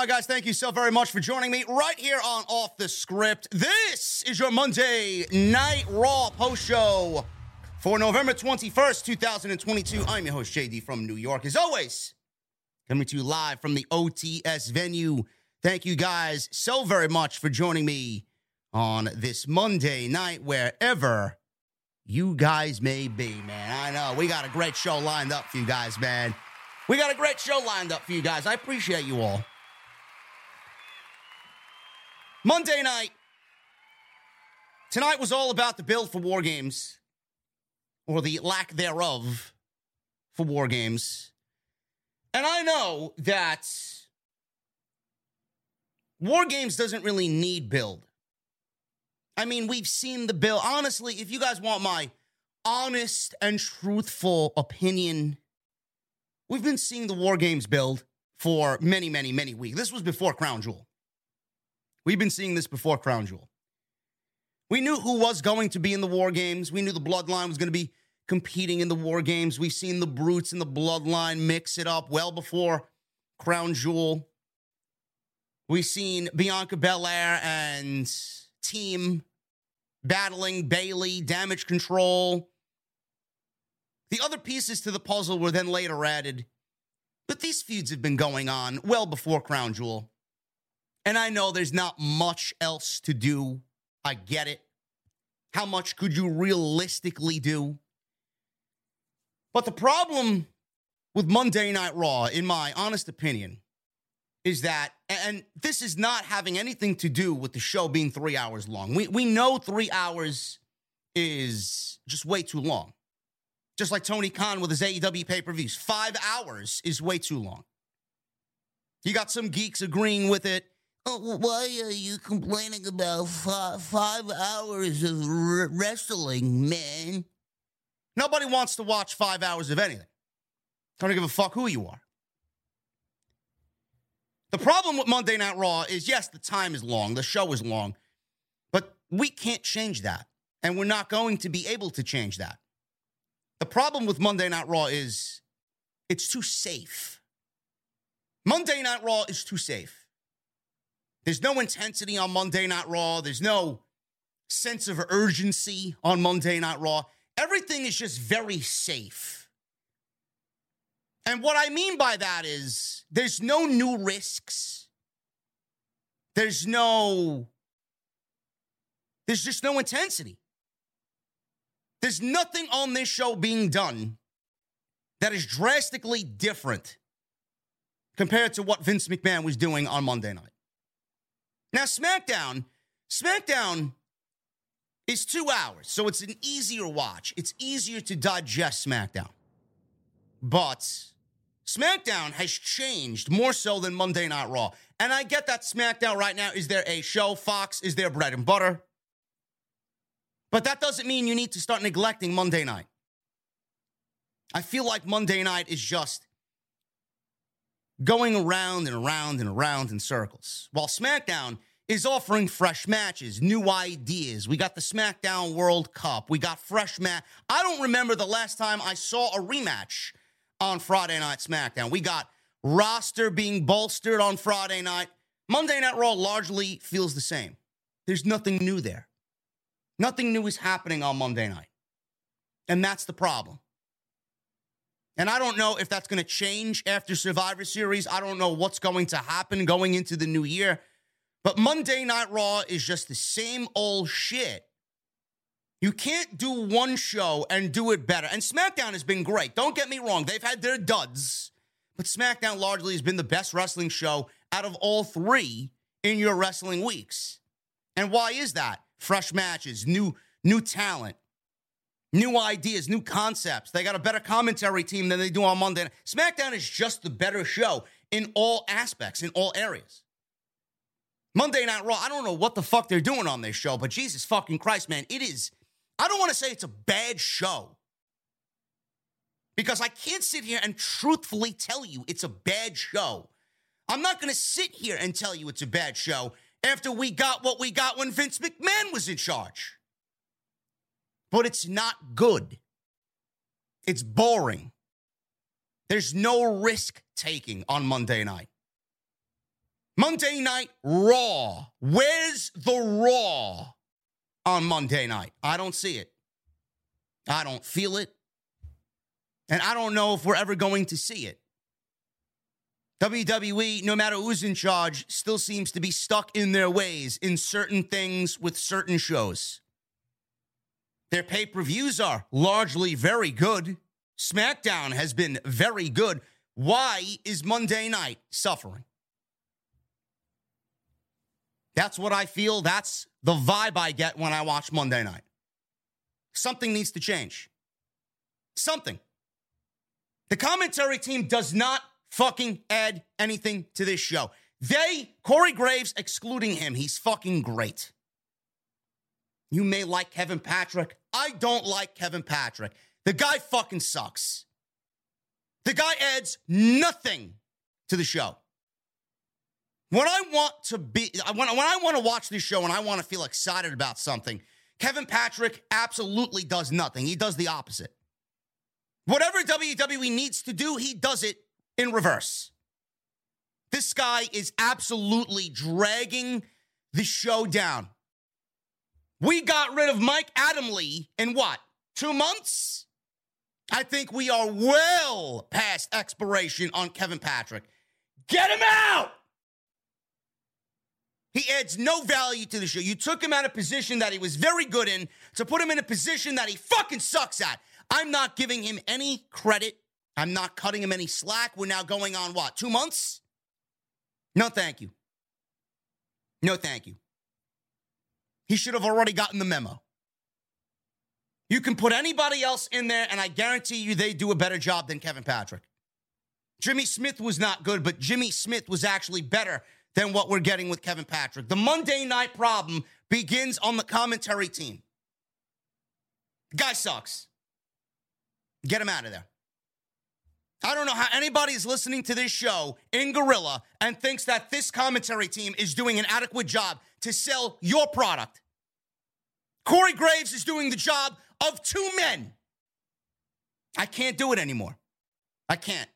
On, guys? Thank you so very much for joining me right here on Off the Script. This is your Monday Night Raw post show for November 21st, 2022. I'm your host, JD from New York. As always, coming to you live from the OTS venue. Thank you guys so very much for joining me on this Monday night, wherever you guys may be, man. I know we got a great show lined up for you guys, man. We got a great show lined up for you guys. I appreciate you all. Monday night. Tonight was all about the build for War Games, or the lack thereof for War Games. And I know that War Games doesn't really need build. I mean, we've seen the build. Honestly, if you guys want my honest and truthful opinion, we've been seeing the War Games build for many, many, many weeks. This was before Crown Jewel. We've been seeing this before Crown Jewel. We knew who was going to be in the War Games. We knew the Bloodline was going to be competing in the War Games. We've seen the Brutes and the Bloodline mix it up well before Crown Jewel. We've seen Bianca Belair and team battling Bayley, damage control. The other pieces to the puzzle were then later added. But these feuds have been going on well before Crown Jewel. And I know there's not much else to do. I get it. How much could you realistically do? But the problem with Monday Night Raw, in my honest opinion, is that, and this is not having anything to do with the show being three hours long. We, we know three hours is just way too long Just like Tony Khan with his AEW pay per views. Five hours is way too long. You got some geeks agreeing with it. Oh, why are you complaining about five, five hours of r- wrestling, man? Nobody wants to watch five hours of anything. I don't give a fuck who you are. The problem with Monday Night Raw is yes, the time is long, the show is long, but we can't change that. And we're not going to be able to change that. The problem with Monday Night Raw is it's too safe. Monday Night Raw is too safe. There's no intensity on Monday Night Raw. There's no sense of urgency on Monday Night Raw. Everything is just very safe. And what I mean by that is there's no new risks. There's no, there's just no intensity. There's nothing on this show being done that is drastically different compared to what Vince McMahon was doing on Monday night. Now, SmackDown, SmackDown is two hours, so it's an easier watch. It's easier to digest SmackDown. But SmackDown has changed more so than Monday Night Raw. And I get that SmackDown right now is there a show. Fox is their bread and butter. But that doesn't mean you need to start neglecting Monday night. I feel like Monday night is just going around and around and around in circles. While SmackDown is offering fresh matches, new ideas. We got the SmackDown World Cup. We got fresh match. I don't remember the last time I saw a rematch on Friday Night SmackDown. We got roster being bolstered on Friday night. Monday Night Raw largely feels the same. There's nothing new there. Nothing new is happening on Monday night. And that's the problem. And I don't know if that's going to change after Survivor Series. I don't know what's going to happen going into the new year. But Monday Night Raw is just the same old shit. You can't do one show and do it better. And SmackDown has been great. Don't get me wrong, they've had their duds. But SmackDown largely has been the best wrestling show out of all three in your wrestling weeks. And why is that? Fresh matches, new new talent, new ideas, new concepts. They got a better commentary team than they do on Monday. SmackDown is just the better show in all aspects, in all areas. Monday Night Raw, I don't know what the fuck they're doing on this show, but Jesus fucking Christ, man, it is. I don't want to say it's a bad show because I can't sit here and truthfully tell you it's a bad show. I'm not going to sit here and tell you it's a bad show after we got what we got when Vince McMahon was in charge. But it's not good. It's boring. There's no risk taking on Monday night. Monday Night Raw. Where's the Raw on Monday night? I don't see it. I don't feel it. And I don't know if we're ever going to see it. WWE, no matter who's in charge, still seems to be stuck in their ways in certain things with certain shows. Their pay per views are largely very good. SmackDown has been very good. Why is Monday night suffering? That's what I feel. That's the vibe I get when I watch Monday night. Something needs to change. Something. The commentary team does not fucking add anything to this show. They, Corey Graves, excluding him, he's fucking great. You may like Kevin Patrick. I don't like Kevin Patrick. The guy fucking sucks. The guy adds nothing to the show. When I want to be, when, when I want to watch this show and I want to feel excited about something, Kevin Patrick absolutely does nothing. He does the opposite. Whatever WWE needs to do, he does it in reverse. This guy is absolutely dragging the show down. We got rid of Mike Adamle in what? Two months? I think we are well past expiration on Kevin Patrick. Get him out! He adds no value to the show. You took him out of position that he was very good in to put him in a position that he fucking sucks at. I'm not giving him any credit. I'm not cutting him any slack. We're now going on what? Two months? No, thank you. No, thank you. He should have already gotten the memo. You can put anybody else in there, and I guarantee you they do a better job than Kevin Patrick. Jimmy Smith was not good, but Jimmy Smith was actually better than what we're getting with Kevin Patrick. The Monday night problem begins on the commentary team. Guy sucks. Get him out of there. I don't know how anybody is listening to this show in Gorilla and thinks that this commentary team is doing an adequate job to sell your product. Corey Graves is doing the job of two men. I can't do it anymore. I can't.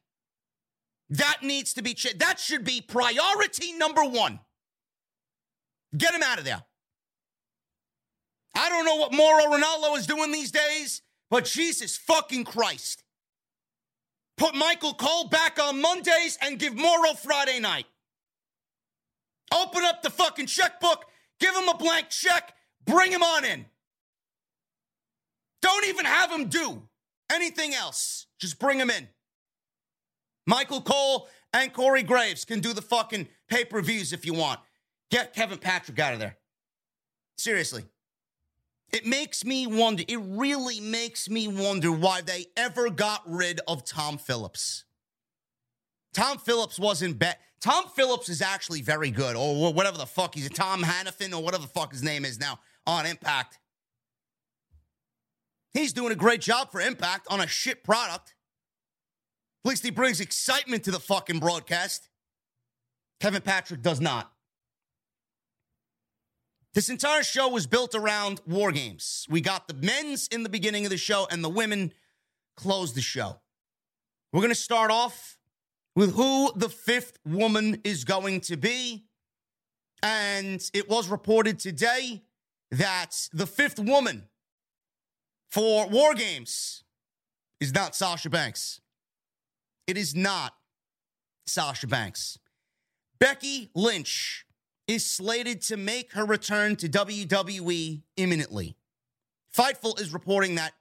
That needs to be changed. That should be priority number one. Get him out of there. I don't know what Mauro Ranallo is doing these days, but Jesus fucking Christ. Put Michael Cole back on Mondays and give Mauro Friday night. Open up the fucking checkbook, give him a blank check, bring him on in. Don't even have him do anything else. Just bring him in. Michael Cole and Corey Graves can do the fucking pay per views if you want. Get Kevin Patrick out of there. Seriously. It makes me wonder, it really makes me wonder why they ever got rid of Tom Phillips. Tom Phillips wasn't bad. Tom Phillips is actually very good, or whatever the fuck he's a Tom Hannifan, or whatever the fuck his name is now on Impact. He's doing a great job for Impact on a shit product. At least he brings excitement to the fucking broadcast. Kevin Patrick does not. This entire show was built around war games. We got the men's in the beginning of the show, and the women closed the show. We're going to start off with who the fifth woman is going to be. And it was reported today that the fifth woman for War Games is not Sasha Banks. It is not Sasha Banks. Becky Lynch is slated to make her return to WWE imminently. Fightful is reporting that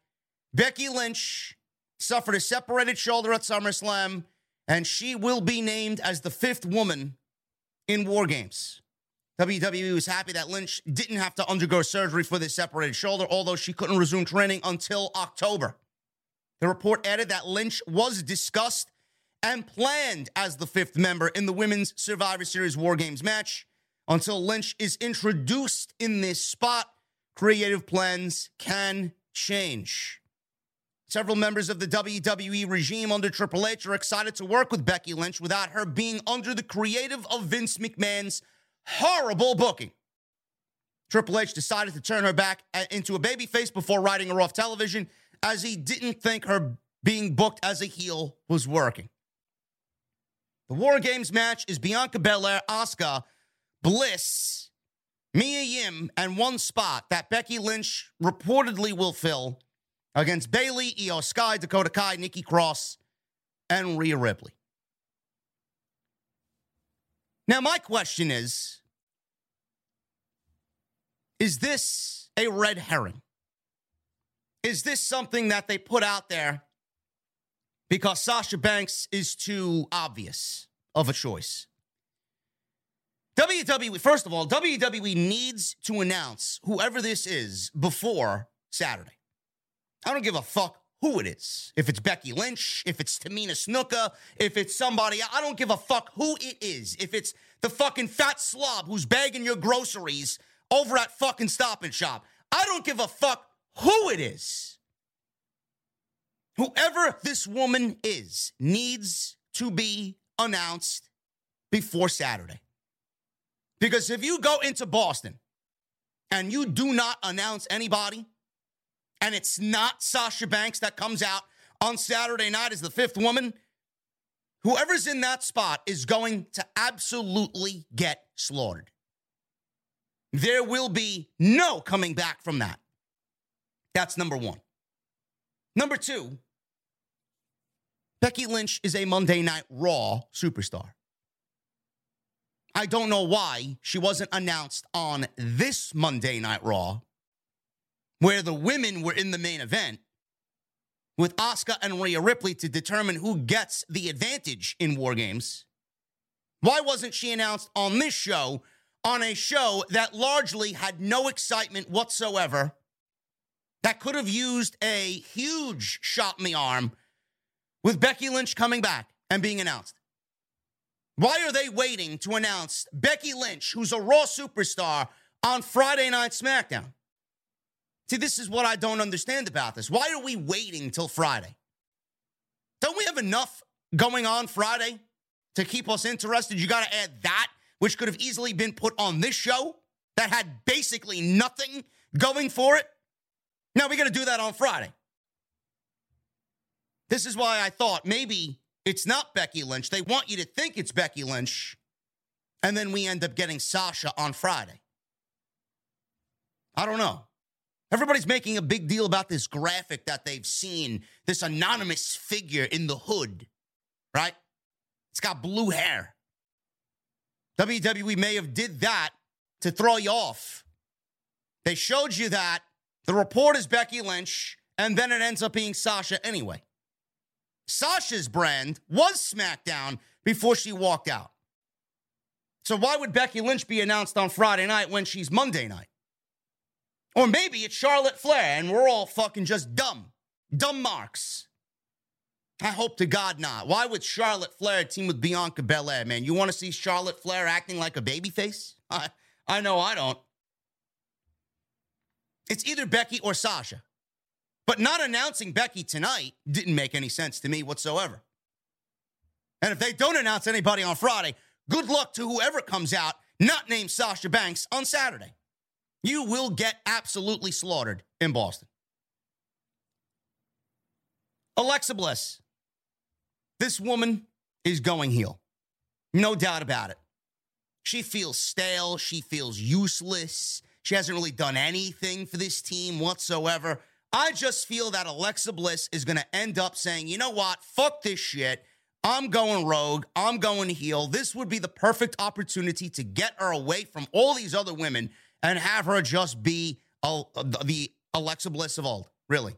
Becky Lynch suffered a separated shoulder at SummerSlam, and she will be named as the fifth woman in War Games. WWE was happy that Lynch didn't have to undergo surgery for the separated shoulder, although she couldn't resume training until October. The report added that Lynch was discussed and planned as the fifth member in the Women's Survivor Series War Games match. Until Lynch is introduced in this spot, creative plans can change. Several members of the WWE regime under Triple H are excited to work with Becky Lynch without her being under the creative of Vince McMahon's horrible booking. Triple H decided to turn her back into a babyface before writing her off television, as he didn't think her being booked as a heel was working. The War Games match is Bianca Belair, Asuka, Bliss, Mia Yim, and one spot that Becky Lynch reportedly will fill against Bayley, Iyo Sky, Dakota Kai, Nikki Cross, and Rhea Ripley. Now, my question is Is this a red herring? Is this something that they put out there because Sasha Banks is too obvious of a choice? WWE, first of all, WWE needs to announce whoever this is before Saturday. I don't give a fuck who it is. If it's Becky Lynch, if it's Tamina Snuka, if it's somebody, I don't give a fuck who it is. If it's the fucking fat slob who's bagging your groceries over at fucking Stop and Shop, I don't give a fuck who it is. Whoever this woman is needs to be announced before Saturday. Because if you go into Boston and you do not announce anybody, and it's not Sasha Banks that comes out on Saturday night as the fifth woman, whoever's in that spot is going to absolutely get slaughtered. There will be no coming back from that. That's number one. Number two, Becky Lynch is a Monday Night Raw superstar. I don't know why she wasn't announced on this Monday Night Raw where the women were in the main event with Asuka and Rhea Ripley to determine who gets the advantage in War Games. Why wasn't she announced on this show, on a show that largely had no excitement whatsoever, that could have used a huge shot in the arm with Becky Lynch coming back and being announced. Why are they waiting to announce Becky Lynch, who's a Raw superstar, on Friday Night SmackDown? See, this is what I don't understand about this. Why are we waiting till Friday? Don't we have enough going on Friday to keep us interested? You got to add that, which could have easily been put on this show that had basically nothing going for it. Now we got to do that on Friday. This is why I thought maybe it's not Becky Lynch. They want you to think it's Becky Lynch. And then we end up getting Sasha on Friday. I don't know. Everybody's making a big deal about this graphic that they've seen, this anonymous figure in the hood, right? It's got blue hair. WWE may have did that to throw you off. They showed you that. The report is Becky Lynch, and then it ends up being Sasha anyway. Sasha's brand was SmackDown before she walked out. So why would Becky Lynch be announced on Friday night when she's Monday night? Or maybe it's Charlotte Flair and we're all fucking just dumb. Dumb marks. I hope to God not. Why would Charlotte Flair team with Bianca Belair, man? You want to see Charlotte Flair acting like a babyface? I, I know I don't. It's either Becky or Sasha. But not announcing Becky tonight didn't make any sense to me whatsoever. And if they don't announce anybody on Friday, good luck to whoever comes out not named Sasha Banks on Saturday. You will get absolutely slaughtered in Boston. Alexa Bliss. This woman is going heel. No doubt about it. She feels stale. She feels useless. She hasn't really done anything for this team whatsoever. I just feel that Alexa Bliss is going to end up saying, you know what? Fuck this shit. I'm going rogue. I'm going heel. This would be the perfect opportunity to get her away from all these other women and have her just be the Alexa Bliss of old. Really.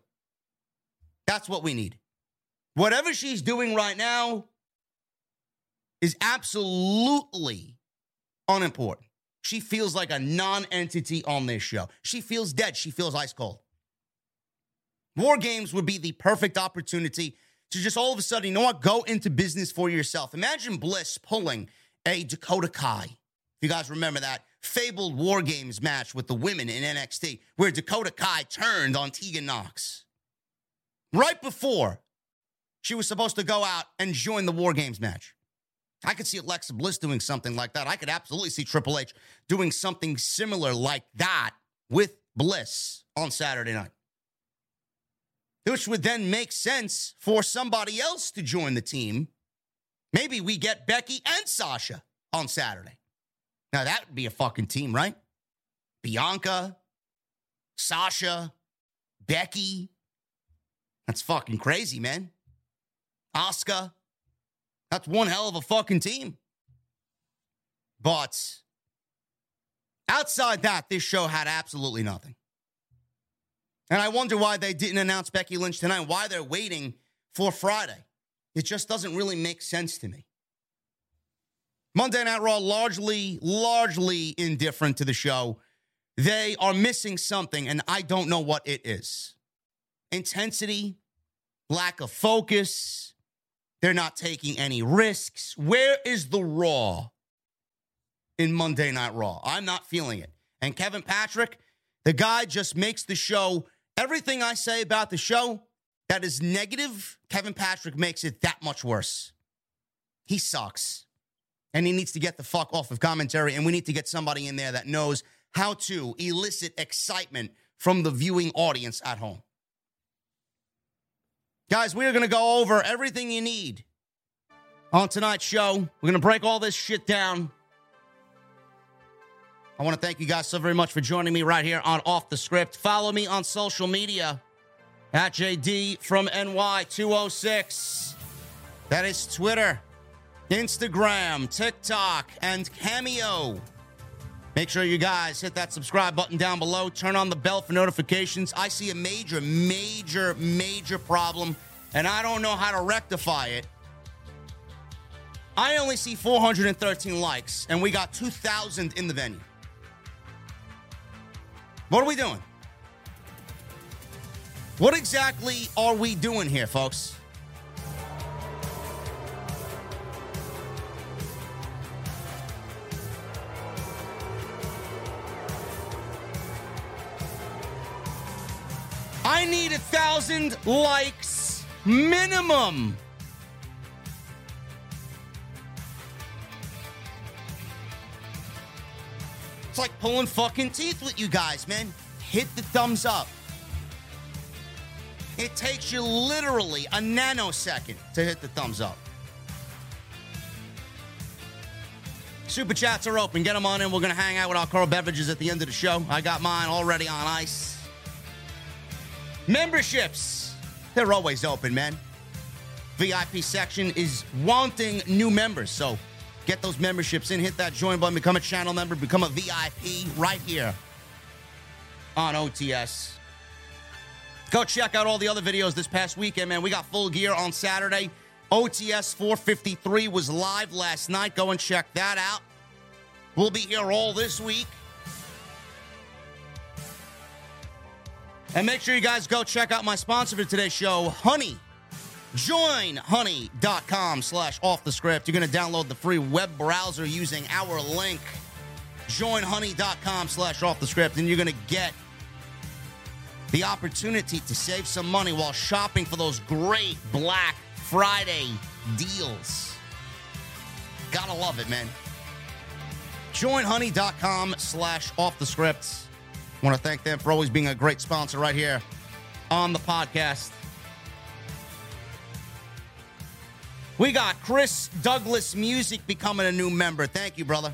That's what we need. Whatever she's doing right now is absolutely unimportant. She feels like a non entity on this show. She feels dead. She feels ice cold. War games would be the perfect opportunity to just all of a sudden, you know what, go into business for yourself. Imagine Bliss pulling a Dakota Kai. If you guys remember that fabled War Games match with the women in NXT, where Dakota Kai turned on Tegan Nox. Right before she was supposed to go out and join the War Games match. I could see Alexa Bliss doing something like that. I could absolutely see Triple H doing something similar like that with Bliss on Saturday night which would then make sense for somebody else to join the team. Maybe we get Becky and Sasha on Saturday. Now that would be a fucking team, right? Bianca, Sasha, Becky. That's fucking crazy, man. Asuka. That's one hell of a fucking team. But outside that, this show had absolutely nothing. And I wonder why they didn't announce Becky Lynch tonight, why they're waiting for Friday. It just doesn't really make sense to me. Monday Night Raw, largely, largely indifferent to the show. They are missing something, and I don't know what it is. Intensity, lack of focus. They're not taking any risks. Where is the Raw in Monday Night Raw? I'm not feeling it. And Kevin Patrick, the guy just makes the show Everything I say about the show that is negative, Kevin Patrick makes it that much worse. He sucks. And he needs to get the fuck off of commentary. And we need to get somebody in there that knows how to elicit excitement from the viewing audience at home. Guys, we are going to go over everything you need on tonight's show. We're going to break all this shit down. I want to thank you guys so very much for joining me right here on Off the Script. Follow me on social media at JD from NY206. That is Twitter, Instagram, TikTok, and Cameo. Make sure you guys hit that subscribe button down below. Turn on the bell for notifications. I see a major, major, major problem, and I don't know how to rectify it. I only see 413 likes, and we got 2,000 in the venue. What are we doing? What exactly are we doing here, folks? I need a thousand likes minimum. It's like pulling fucking teeth with you guys, man. Hit the thumbs up. It takes you literally a nanosecond to hit the thumbs up. Super chats are open. Get them on in. We're going to hang out with our Carl Beverages at the end of the show. I got mine already on ice. Memberships, they're always open, man. VIP section is wanting new members. So get those memberships in, hit that join button, become a channel member, become a VIP right here on OTS. Go check out all the other videos this past weekend, man. We got full gear on Saturday. OTS 453 was live last night. Go and check that out. We'll be here all this week. And make sure you guys go check out my sponsor for today's show, Honey. Join honey.com slash off the script. You're going to download the free web browser using our link. Join honey.com slash off the script, and you're going to get the opportunity to save some money while shopping for those great Black Friday deals. Gotta love it, man. Joinhoney.com slash off the script. Want to thank them for always being a great sponsor right here on the podcast. We got Chris Douglas Music becoming a new member. Thank you, brother.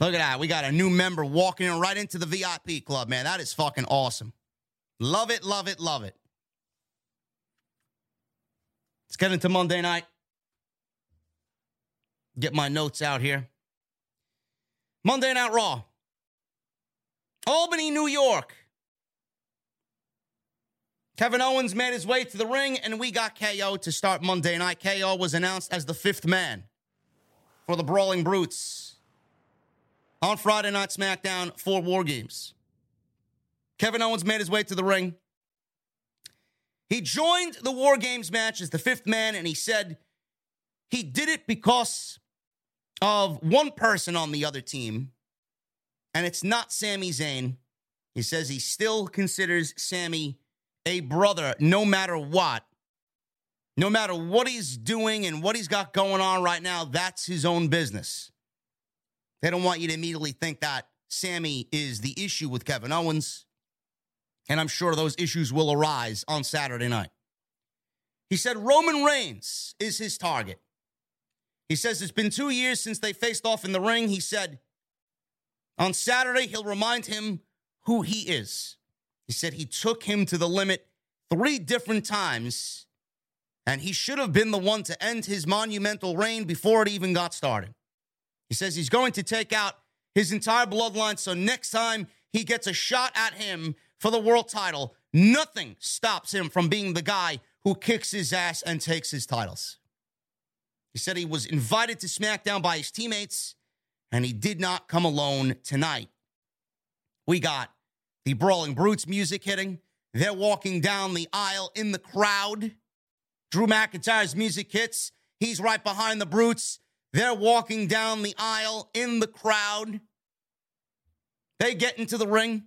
Look at that. We got a new member walking in right into the VIP club, man. That is fucking awesome. Love it, love it, love it. Let's get into Monday night. Get my notes out here. Monday Night Raw. Albany, New York. Kevin Owens made his way to the ring, and we got KO to start Monday night. KO was announced as the fifth man for the Brawling Brutes on Friday Night SmackDown for War Games. Kevin Owens made his way to the ring. He joined the War Games match as the fifth man, and he said he did it because of one person on the other team, and it's not Sami Zayn. He says he still considers Sami a brother no matter what. No matter what he's doing and what he's got going on right now, that's his own business. They don't want you to immediately think that Sami is the issue with Kevin Owens. And I'm sure those issues will arise on Saturday night. He said Roman Reigns is his target. He says it's been two years since they faced off in the ring. He said on Saturday, he'll remind him who he is. He said he took him to the limit three different times, and he should have been the one to end his monumental reign before it even got started. He says he's going to take out his entire bloodline, so next time he gets a shot at him for the world title, nothing stops him from being the guy who kicks his ass and takes his titles. He said he was invited to SmackDown by his teammates, and he did not come alone tonight. We got the Brawling Brutes music hitting. They're walking down the aisle in the crowd. Drew McIntyre's music hits. He's right behind the Brutes. They're walking down the aisle in the crowd. They get into the ring.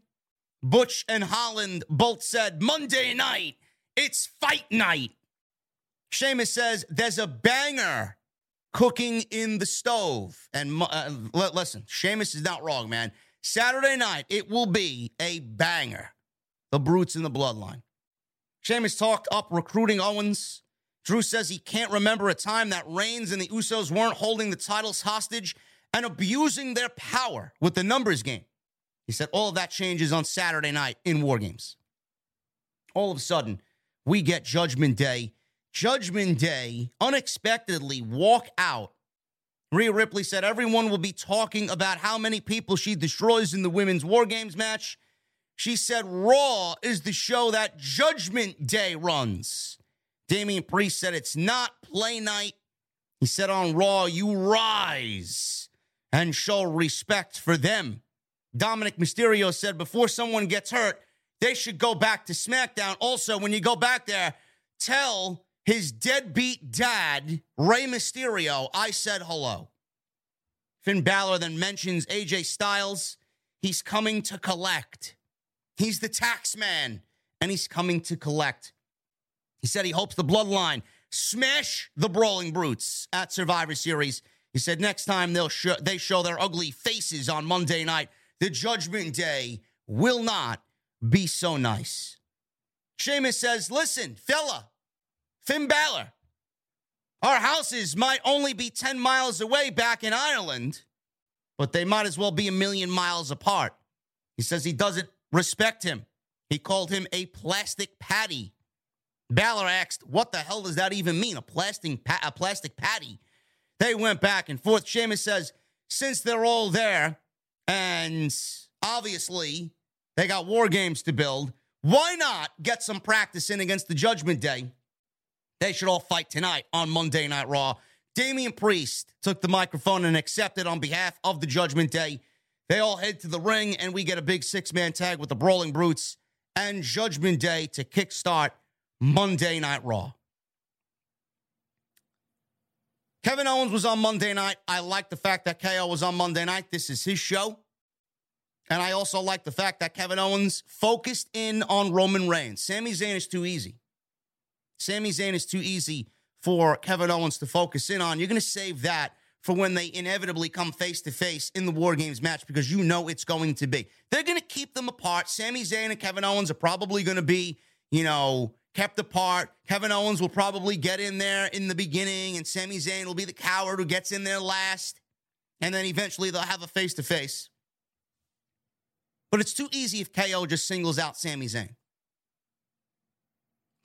Butch and Holland both said, Monday night, it's fight night. Sheamus says, there's a banger cooking in the stove. And uh, listen, Sheamus is not wrong, man. Saturday night, it will be a banger. The Brutes in the Bloodline. Sheamus talked up recruiting Owens. Drew says he can't remember a time that Reigns and the Usos weren't holding the titles hostage and abusing their power with the numbers game. He said all of that changes on Saturday night in War Games. All of a sudden, we get Judgment Day. Judgment Day unexpectedly walk out. Rhea Ripley said everyone will be talking about how many people she destroys in the women's War Games match. She said Raw is the show that Judgment Day runs. Damian Priest said it's not play night. He said on Raw, you rise and show respect for them Dominic Mysterio said before someone gets hurt, they should go back to SmackDown. Also, when you go back there, tell his deadbeat dad, Rey Mysterio, I said hello. Finn Balor then mentions AJ Styles. He's coming to collect. He's the tax man, and he's coming to collect. He said he hopes the bloodline smash the Brawling Brutes at Survivor Series. He said next time they'll show, they show their ugly faces on Monday night, the Judgment Day will not be so nice. Sheamus says, listen, fella, Finn Balor, our houses might only be 10 miles away back in Ireland, but they might as well be a million miles apart. He says he doesn't respect him. He called him a plastic patty. Balor asked, What the hell does that even mean? A plastic, pa- a plastic patty? They went back and forth. Sheamus says, Since they're all there, and obviously they got war games to build, why not get some practice in against the Judgment Day? They should all fight tonight on Monday Night Raw. Damian Priest took the microphone and accepted on behalf of the Judgment Day. They all head to the ring, and we get a big six man tag with the Brawling Brutes and Judgment Day to kickstart Monday Night Raw. Kevin Owens was on Monday night. I like the fact that KO was on Monday night. This is his show. And I also like the fact that Kevin Owens focused in on Roman Reigns. Sami Zayn is too easy. Sami Zayn is too easy for Kevin Owens to focus in on. You're going to save that for when they inevitably come face to face in the War Games match because you know it's going to be. They're going to keep them apart. Sami Zayn and Kevin Owens are probably going to be, you know, kept apart. Kevin Owens will probably get in there in the beginning, and Sami Zayn will be the coward who gets in there last. And then eventually they'll have a face to face. But it's too easy if KO just singles out Sami Zayn.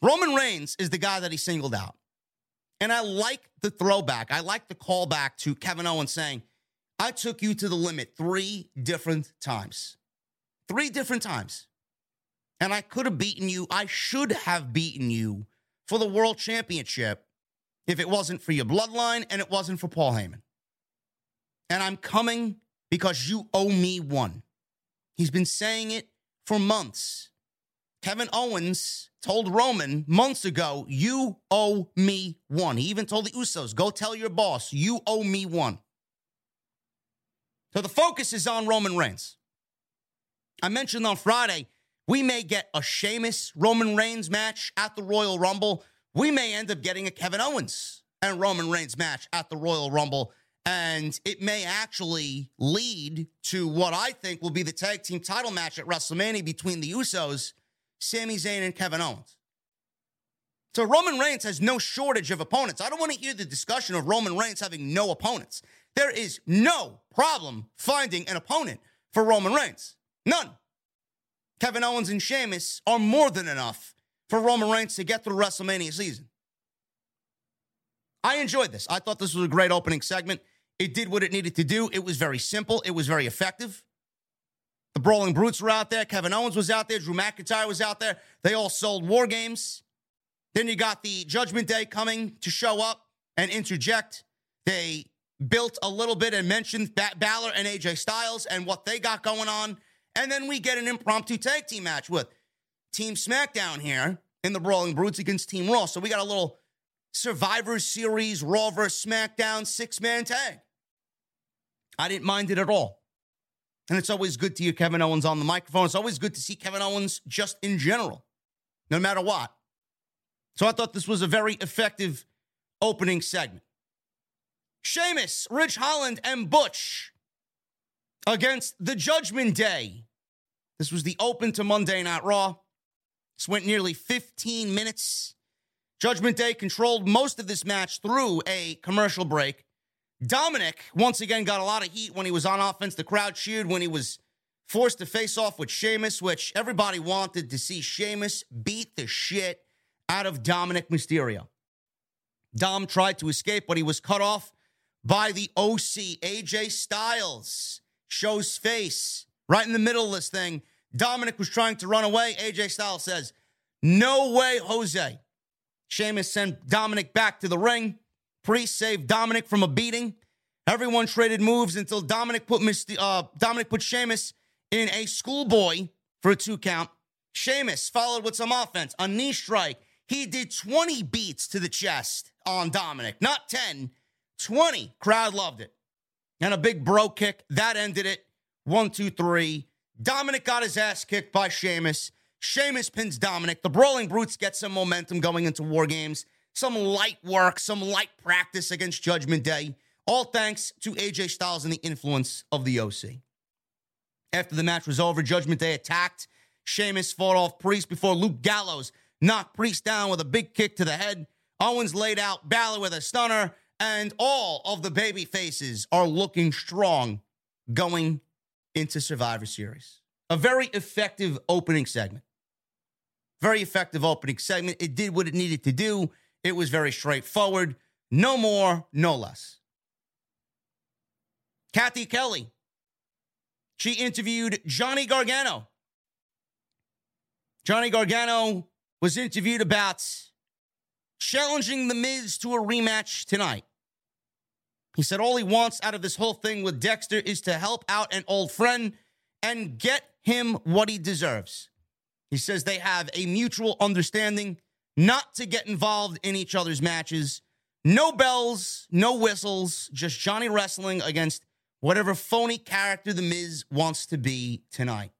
Roman Reigns is the guy that he singled out. And I like the throwback. I like the callback to Kevin Owens saying, I took you to the limit three different times. Three different times. And I could have beaten you. I should have beaten you for the world championship if it wasn't for your bloodline and it wasn't for Paul Heyman. And I'm coming because you owe me one. He's been saying it for months. Kevin Owens told Roman months ago, You owe me one. He even told the Usos, Go tell your boss, you owe me one. So the focus is on Roman Reigns. I mentioned on Friday, we may get a Sheamus Roman Reigns match at the Royal Rumble. We may end up getting a Kevin Owens and Roman Reigns match at the Royal Rumble. And it may actually lead to what I think will be the tag team title match at WrestleMania between the Usos Sami Zayn and Kevin Owens. So Roman Reigns has no shortage of opponents. I don't want to hear the discussion of Roman Reigns having no opponents. There is no problem finding an opponent for Roman Reigns. None. Kevin Owens and Sheamus are more than enough for Roman Reigns to get through WrestleMania season. I enjoyed this. I thought this was a great opening segment. It did what it needed to do. It was very simple. It was very effective. The Brawling Brutes were out there. Kevin Owens was out there. Drew McIntyre was out there. They all sold war games. Then you got the Judgment Day coming to show up and interject. They built a little bit and mentioned ba- Balor and AJ Styles and what they got going on. And then we get an impromptu tag team match with Team SmackDown here in the Brawling Brutes against Team Raw. So we got a little Survivor Series Raw versus SmackDown six man tag. I didn't mind it at all. And it's always good to hear Kevin Owens on the microphone. It's always good to see Kevin Owens just in general, no matter what. So I thought this was a very effective opening segment. Sheamus, Ridge Holland, and Butch against the Judgment Day. This was the open to Monday Night Raw. This went nearly 15 minutes. Judgment Day controlled most of this match through a commercial break. Dominic once again got a lot of heat when he was on offense. The crowd cheered when he was forced to face off with Sheamus, which everybody wanted to see Sheamus beat the shit out of Dominic Mysterio. Dom tried to escape, but he was cut off by the OC, AJ Styles. Shows face right in the middle of this thing. Dominic was trying to run away. AJ Styles says, No way, Jose. Sheamus sent Dominic back to the ring. Priest saved Dominic from a beating. Everyone traded moves until Dominic put Myst- uh, Dominic put Sheamus in a schoolboy for a two count. Sheamus followed with some offense, a knee strike. He did 20 beats to the chest on Dominic, not 10, 20. Crowd loved it. And a big Brogue Kick that ended it. One, two, three. Dominic got his ass kicked by Sheamus. Sheamus pins Dominic. The Brawling Brutes get some momentum going into War Games. Some light work, some light practice against Judgment Day. All thanks to AJ Styles and the influence of the OC. After the match was over, Judgment Day attacked. Sheamus fought off Priest before Luke Gallows knocked Priest down with a big kick to the head. Owens laid out Balor with a stunner, and all of the baby faces are looking strong going into Survivor Series. A very effective opening segment. Very effective opening segment. It did what it needed to do. It was very straightforward. No more, no less. Kathy Kelly. She interviewed Johnny Gargano. Johnny Gargano was interviewed about challenging The Miz to a rematch tonight. He said all he wants out of this whole thing with Dexter is to help out an old friend and get him what he deserves. He says they have a mutual understanding not to get involved in each other's matches. No bells, no whistles, just Johnny wrestling against whatever phony character The Miz wants to be tonight.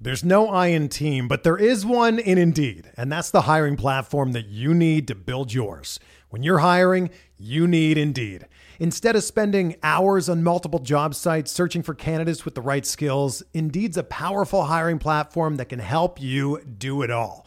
There's no I in team, but there is one in Indeed, and that's the hiring platform that you need to build yours. When you're hiring, you need Indeed. Instead of spending hours on multiple job sites searching for candidates with the right skills, Indeed's a powerful hiring platform that can help you do it all.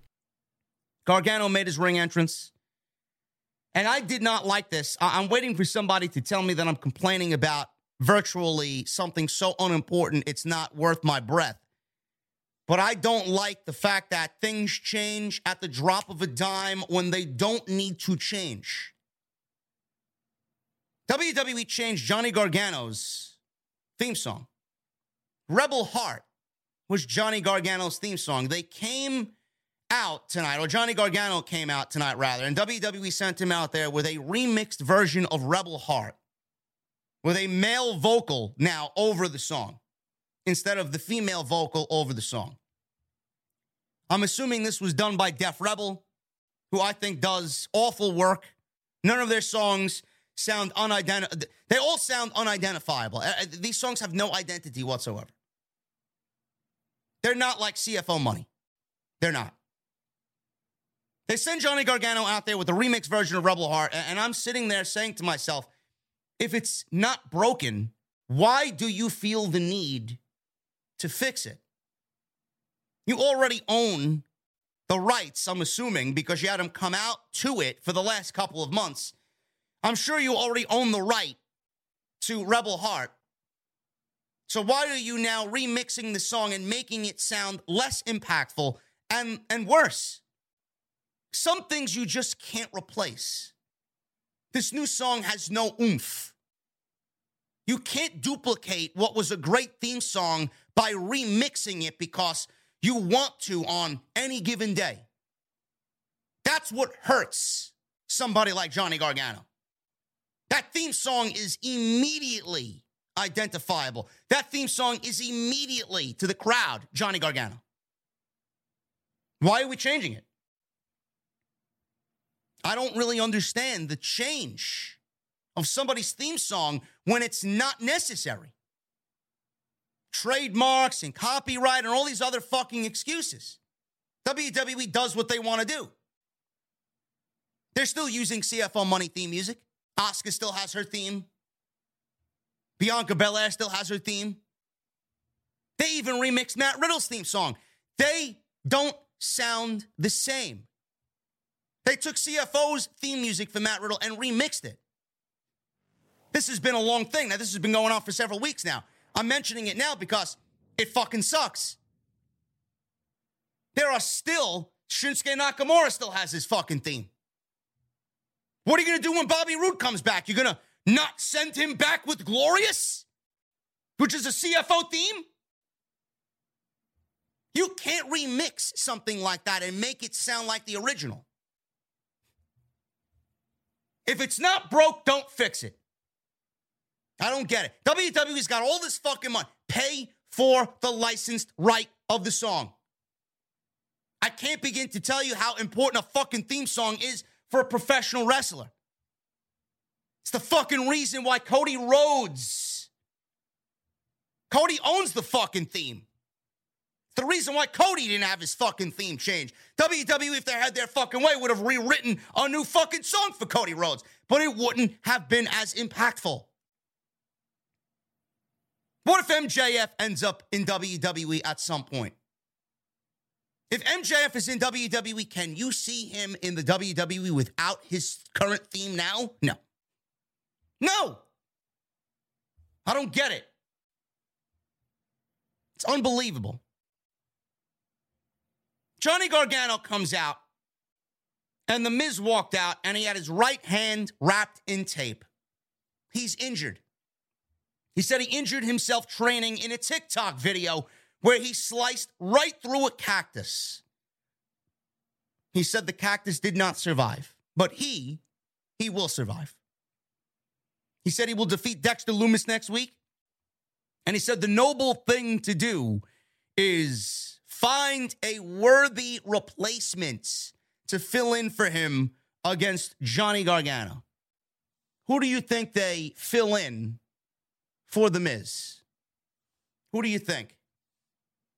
Gargano made his ring entrance. And I did not like this. I- I'm waiting for somebody to tell me that I'm complaining about virtually something so unimportant it's not worth my breath. But I don't like the fact that things change at the drop of a dime when they don't need to change. WWE changed Johnny Gargano's theme song. Rebel Heart was Johnny Gargano's theme song. They came out tonight, or Johnny Gargano came out tonight, rather, and WWE sent him out there with a remixed version of Rebel Heart with a male vocal now over the song instead of the female vocal over the song. I'm assuming this was done by Def Rebel, who I think does awful work. None of their songs sound unidentifiable. They all sound unidentifiable. Uh, uh, These songs have no identity whatsoever. They're not like CFO money. They're not. They send Johnny Gargano out there with a remix version of Rebel Heart, and I'm sitting there saying to myself, if it's not broken, why do you feel the need to fix it? You already own the rights, I'm assuming, because you had him come out to it for the last couple of months. I'm sure you already own the right to Rebel Heart. So why are you now remixing the song and making it sound less impactful and, and worse? Some things you just can't replace. This new song has no oomph. You can't duplicate what was a great theme song by remixing it because you want to on any given day. That's what hurts somebody like Johnny Gargano. That theme song is immediately identifiable. That theme song is immediately to the crowd, Johnny Gargano. Why are we changing it? I don't really understand the change of somebody's theme song when it's not necessary. Trademarks and copyright and all these other fucking excuses. WWE does what they want to do. They're still using CFO Money theme music. Asuka still has her theme. Bianca Belair still has her theme. They even remixed Matt Riddle's theme song. They don't sound the same. They took CFO's theme music for Matt Riddle and remixed it. This has been a long thing. Now, this has been going on for several weeks now. I'm mentioning it now because it fucking sucks. There are still, Shinsuke Nakamura still has his fucking theme. What are you going to do when Bobby Roode comes back? You're going to not send him back with Glorious, which is a CFO theme? You can't remix something like that and make it sound like the original. If it's not broke, don't fix it. I don't get it. WWE's got all this fucking money. Pay for the licensed right of the song. I can't begin to tell you how important a fucking theme song is for a professional wrestler. It's the fucking reason why Cody Rhodes, Cody owns the fucking theme. The reason why Cody didn't have his fucking theme changed. WWE, if they had their fucking way, would have rewritten a new fucking song for Cody Rhodes, but it wouldn't have been as impactful. What if MJF ends up in WWE at some point? If MJF is in WWE, can you see him in the WWE without his current theme now? No. No. I don't get it. It's unbelievable. Johnny Gargano comes out, and The Miz walked out, and he had his right hand wrapped in tape. He's injured. He said he injured himself training in a TikTok video where he sliced right through a cactus. He said the cactus did not survive, but he, he will survive. He said he will defeat Dexter Lumis next week. And he said the noble thing to do is find a worthy replacement to fill in for him against Johnny Gargano. Who do you think they fill in for The Miz? Who do you think?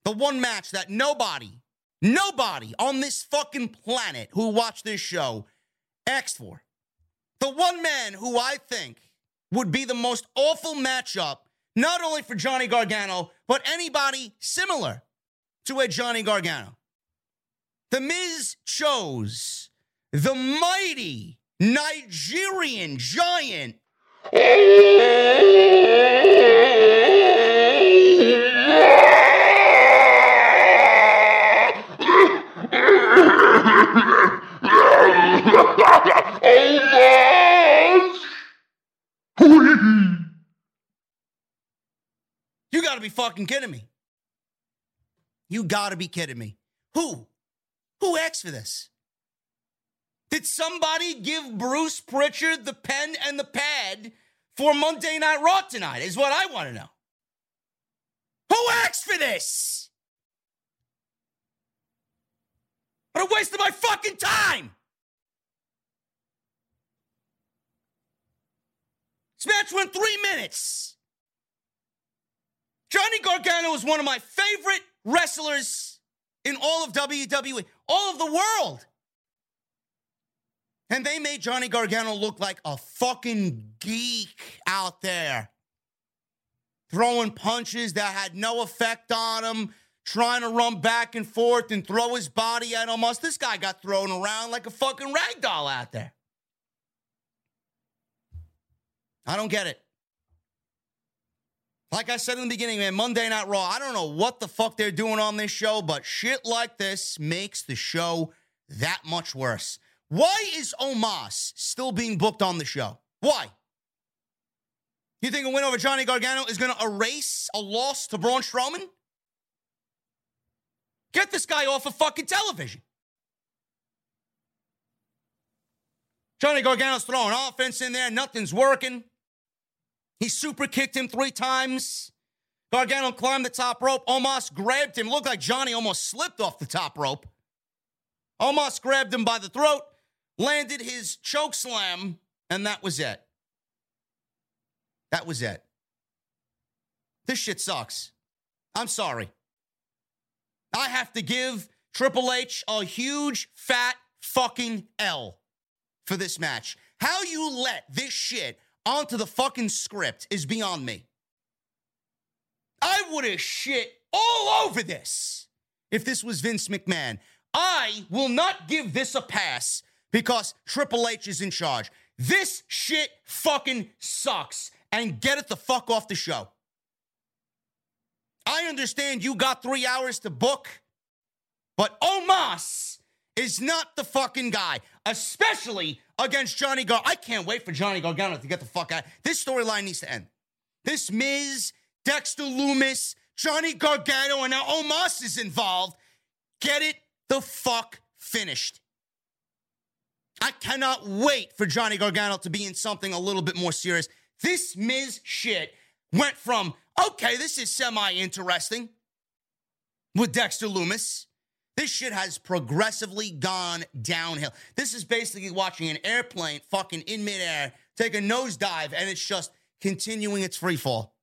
The one match that nobody, nobody on this fucking planet who watched this show asked for. The one man who I think would be the most awful matchup, not only for Johnny Gargano, but anybody similar to a Johnny Gargano. The Miz chose the mighty Nigerian giant. You gotta be fucking kidding me. You gotta be kidding me. Who? Who asked for this? Did somebody give Bruce Pritchard the pen and the pad for Monday Night Raw tonight? Is what I want to know. Who asked for this? What a waste of my fucking time! This match went three minutes. Johnny Gargano is one of my favorite wrestlers in all of WWE, all of the world. And they made Johnny Gargano look like a fucking geek out there. Throwing punches that had no effect on him, trying to run back and forth and throw his body at almost. This guy got thrown around like a fucking rag doll out there. I don't get it. Like I said in the beginning, man, Monday Night Raw, I don't know what the fuck they're doing on this show, but shit like this makes the show that much worse. Why is Omos still being booked on the show? Why? You think a win over Johnny Gargano is going to erase a loss to Braun Strowman? Get this guy off of fucking television. Johnny Gargano's throwing offense in there, nothing's working. He super kicked him three times. Gargano climbed the top rope. Omos grabbed him. Looked like Johnny almost slipped off the top rope. Omos grabbed him by the throat, landed his choke slam, and that was it. That was it. This shit sucks. I'm sorry. I have to give Triple H a huge fat fucking L for this match. How you let this shit onto the fucking script is beyond me. I would have shit all over this if this was Vince McMahon. I will not give this a pass because Triple H is in charge. This shit fucking sucks and get it the fuck off the show. I understand you got three hours to book, but Omos is not the fucking guy, especially against Johnny Gar. I can't wait for Johnny Gargano to get the fuck out. This storyline needs to end. This Miz, Dexter Lumis, Johnny Gargano, and now Omos is involved. Get it the fuck finished. I cannot wait for Johnny Gargano to be in something a little bit more serious. This Miz shit went from, okay, this is semi interesting with Dexter Lumis. This shit has progressively gone downhill. This is basically watching an airplane fucking in midair take a nosedive and it's just continuing its free fall.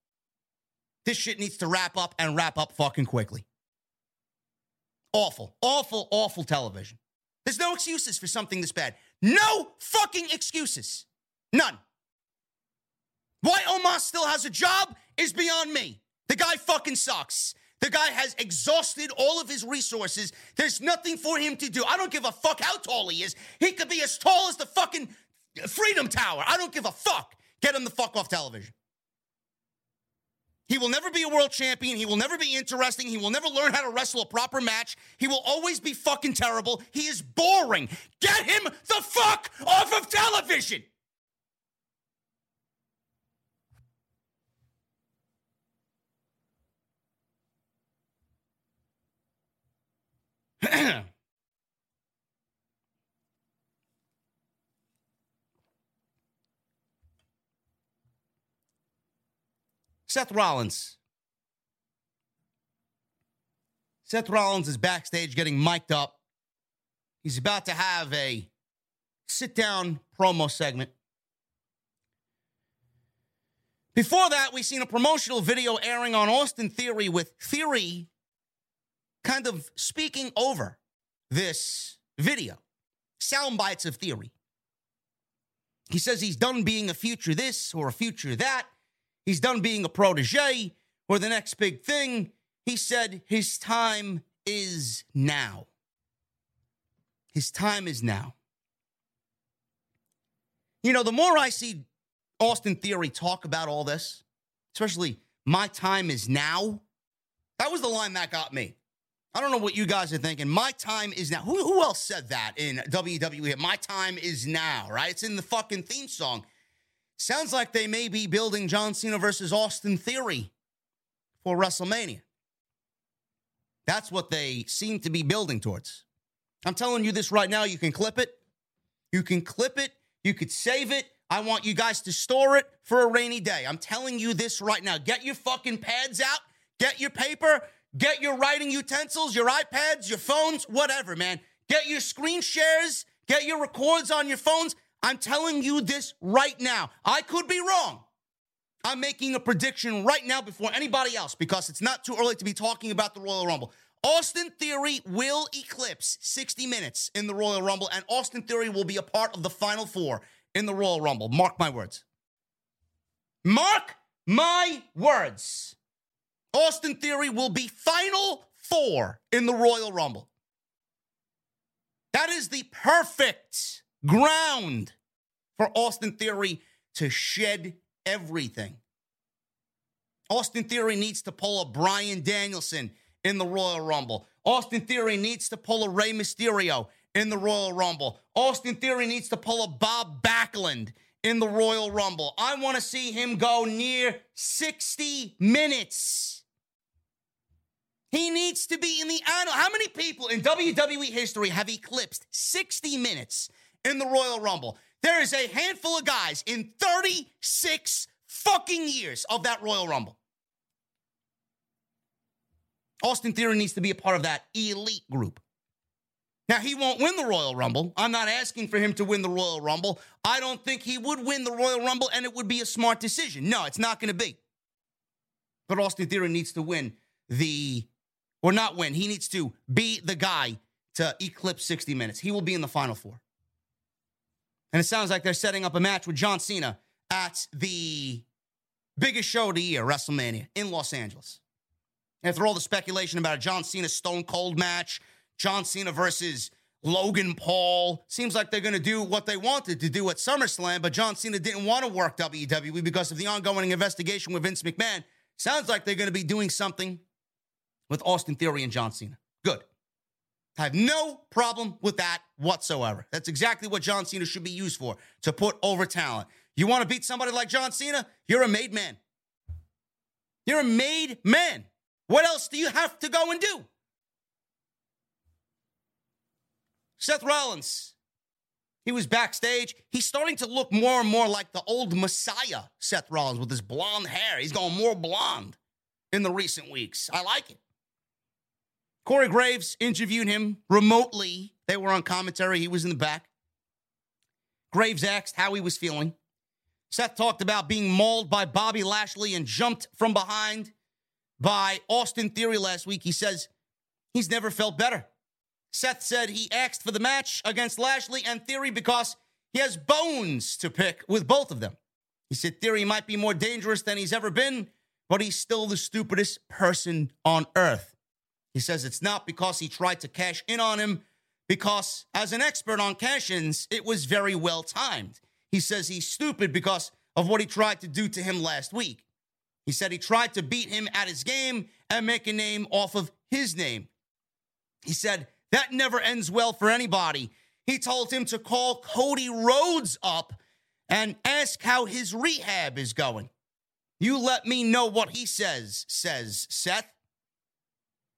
This shit needs to wrap up and wrap up fucking quickly. Awful, awful, awful television. There's no excuses for something this bad. No fucking excuses. None. Why Omos still has a job is beyond me. The guy fucking sucks. The guy has exhausted all of his resources. There's nothing for him to do. I don't give a fuck how tall he is. He could be as tall as the fucking Freedom Tower. I don't give a fuck. Get him the fuck off television. He will never be a world champion. He will never be interesting. He will never learn how to wrestle a proper match. He will always be fucking terrible. He is boring. Get him the fuck off of television. Seth Rollins. Seth Rollins is backstage getting mic'd up. He's about to have a sit down promo segment. Before that, we've seen a promotional video airing on Austin Theory with Theory kind of speaking over this video. Sound bites of Theory. He says he's done being a future this or a future that. He's done being a protege or the next big thing. He said his time is now. His time is now. You know, the more I see Austin Theory talk about all this, especially my time is now, that was the line that got me. I don't know what you guys are thinking. My time is now. Who, who else said that in WWE? My time is now, right? It's in the fucking theme song. Sounds like they may be building John Cena versus Austin Theory for WrestleMania. That's what they seem to be building towards. I'm telling you this right now. You can clip it. You can clip it. You could save it. I want you guys to store it for a rainy day. I'm telling you this right now. Get your fucking pads out. Get your paper. Get your writing utensils, your iPads, your phones, whatever, man. Get your screen shares. Get your records on your phones. I'm telling you this right now. I could be wrong. I'm making a prediction right now before anybody else because it's not too early to be talking about the Royal Rumble. Austin Theory will eclipse 60 minutes in the Royal Rumble, and Austin Theory will be a part of the final four in the Royal Rumble. Mark my words. Mark my words. Austin Theory will be final four in the Royal Rumble. That is the perfect ground for Austin Theory to shed everything. Austin Theory needs to pull a Bryan Danielson in the Royal Rumble. Austin Theory needs to pull a Rey Mysterio in the Royal Rumble. Austin Theory needs to pull a Bob Backlund in the Royal Rumble. I want to see him go near 60 minutes. He needs to be in the annual. How many people in WWE history have eclipsed 60 minutes in the Royal Rumble? There is a handful of guys in 36 fucking years of that Royal Rumble. Austin Theory needs to be a part of that elite group. Now, he won't win the Royal Rumble. I'm not asking for him to win the Royal Rumble. I don't think he would win the Royal Rumble, and it would be a smart decision. No, it's not going to be. But Austin Theory needs to win the, or not win, he needs to be the guy to eclipse 60 minutes. He will be in the final four. And it sounds like they're setting up a match with John Cena at the biggest show of the year, WrestleMania, in Los Angeles. After all the speculation about a John Cena Stone Cold match, John Cena versus Logan Paul, seems like they're going to do what they wanted to do at SummerSlam, but John Cena didn't want to work WWE because of the ongoing investigation with Vince McMahon. Sounds like they're going to be doing something with Austin Theory and John Cena. Good. I have no problem with that whatsoever. That's exactly what John Cena should be used for to put over talent. You want to beat somebody like John Cena? You're a made man. You're a made man. What else do you have to go and do? Seth Rollins, he was backstage. He's starting to look more and more like the old Messiah, Seth Rollins, with his blonde hair. He's going more blonde in the recent weeks. I like it. Corey Graves interviewed him remotely. They were on commentary. He was in the back. Graves asked how he was feeling. Seth talked about being mauled by Bobby Lashley and jumped from behind by Austin Theory last week. He says he's never felt better. Seth said he asked for the match against Lashley and Theory because he has bones to pick with both of them. He said Theory might be more dangerous than he's ever been, but he's still the stupidest person on earth. He says it's not because he tried to cash in on him, because as an expert on cash ins, it was very well timed. He says he's stupid because of what he tried to do to him last week. He said he tried to beat him at his game and make a name off of his name. He said that never ends well for anybody. He told him to call Cody Rhodes up and ask how his rehab is going. You let me know what he says, says Seth.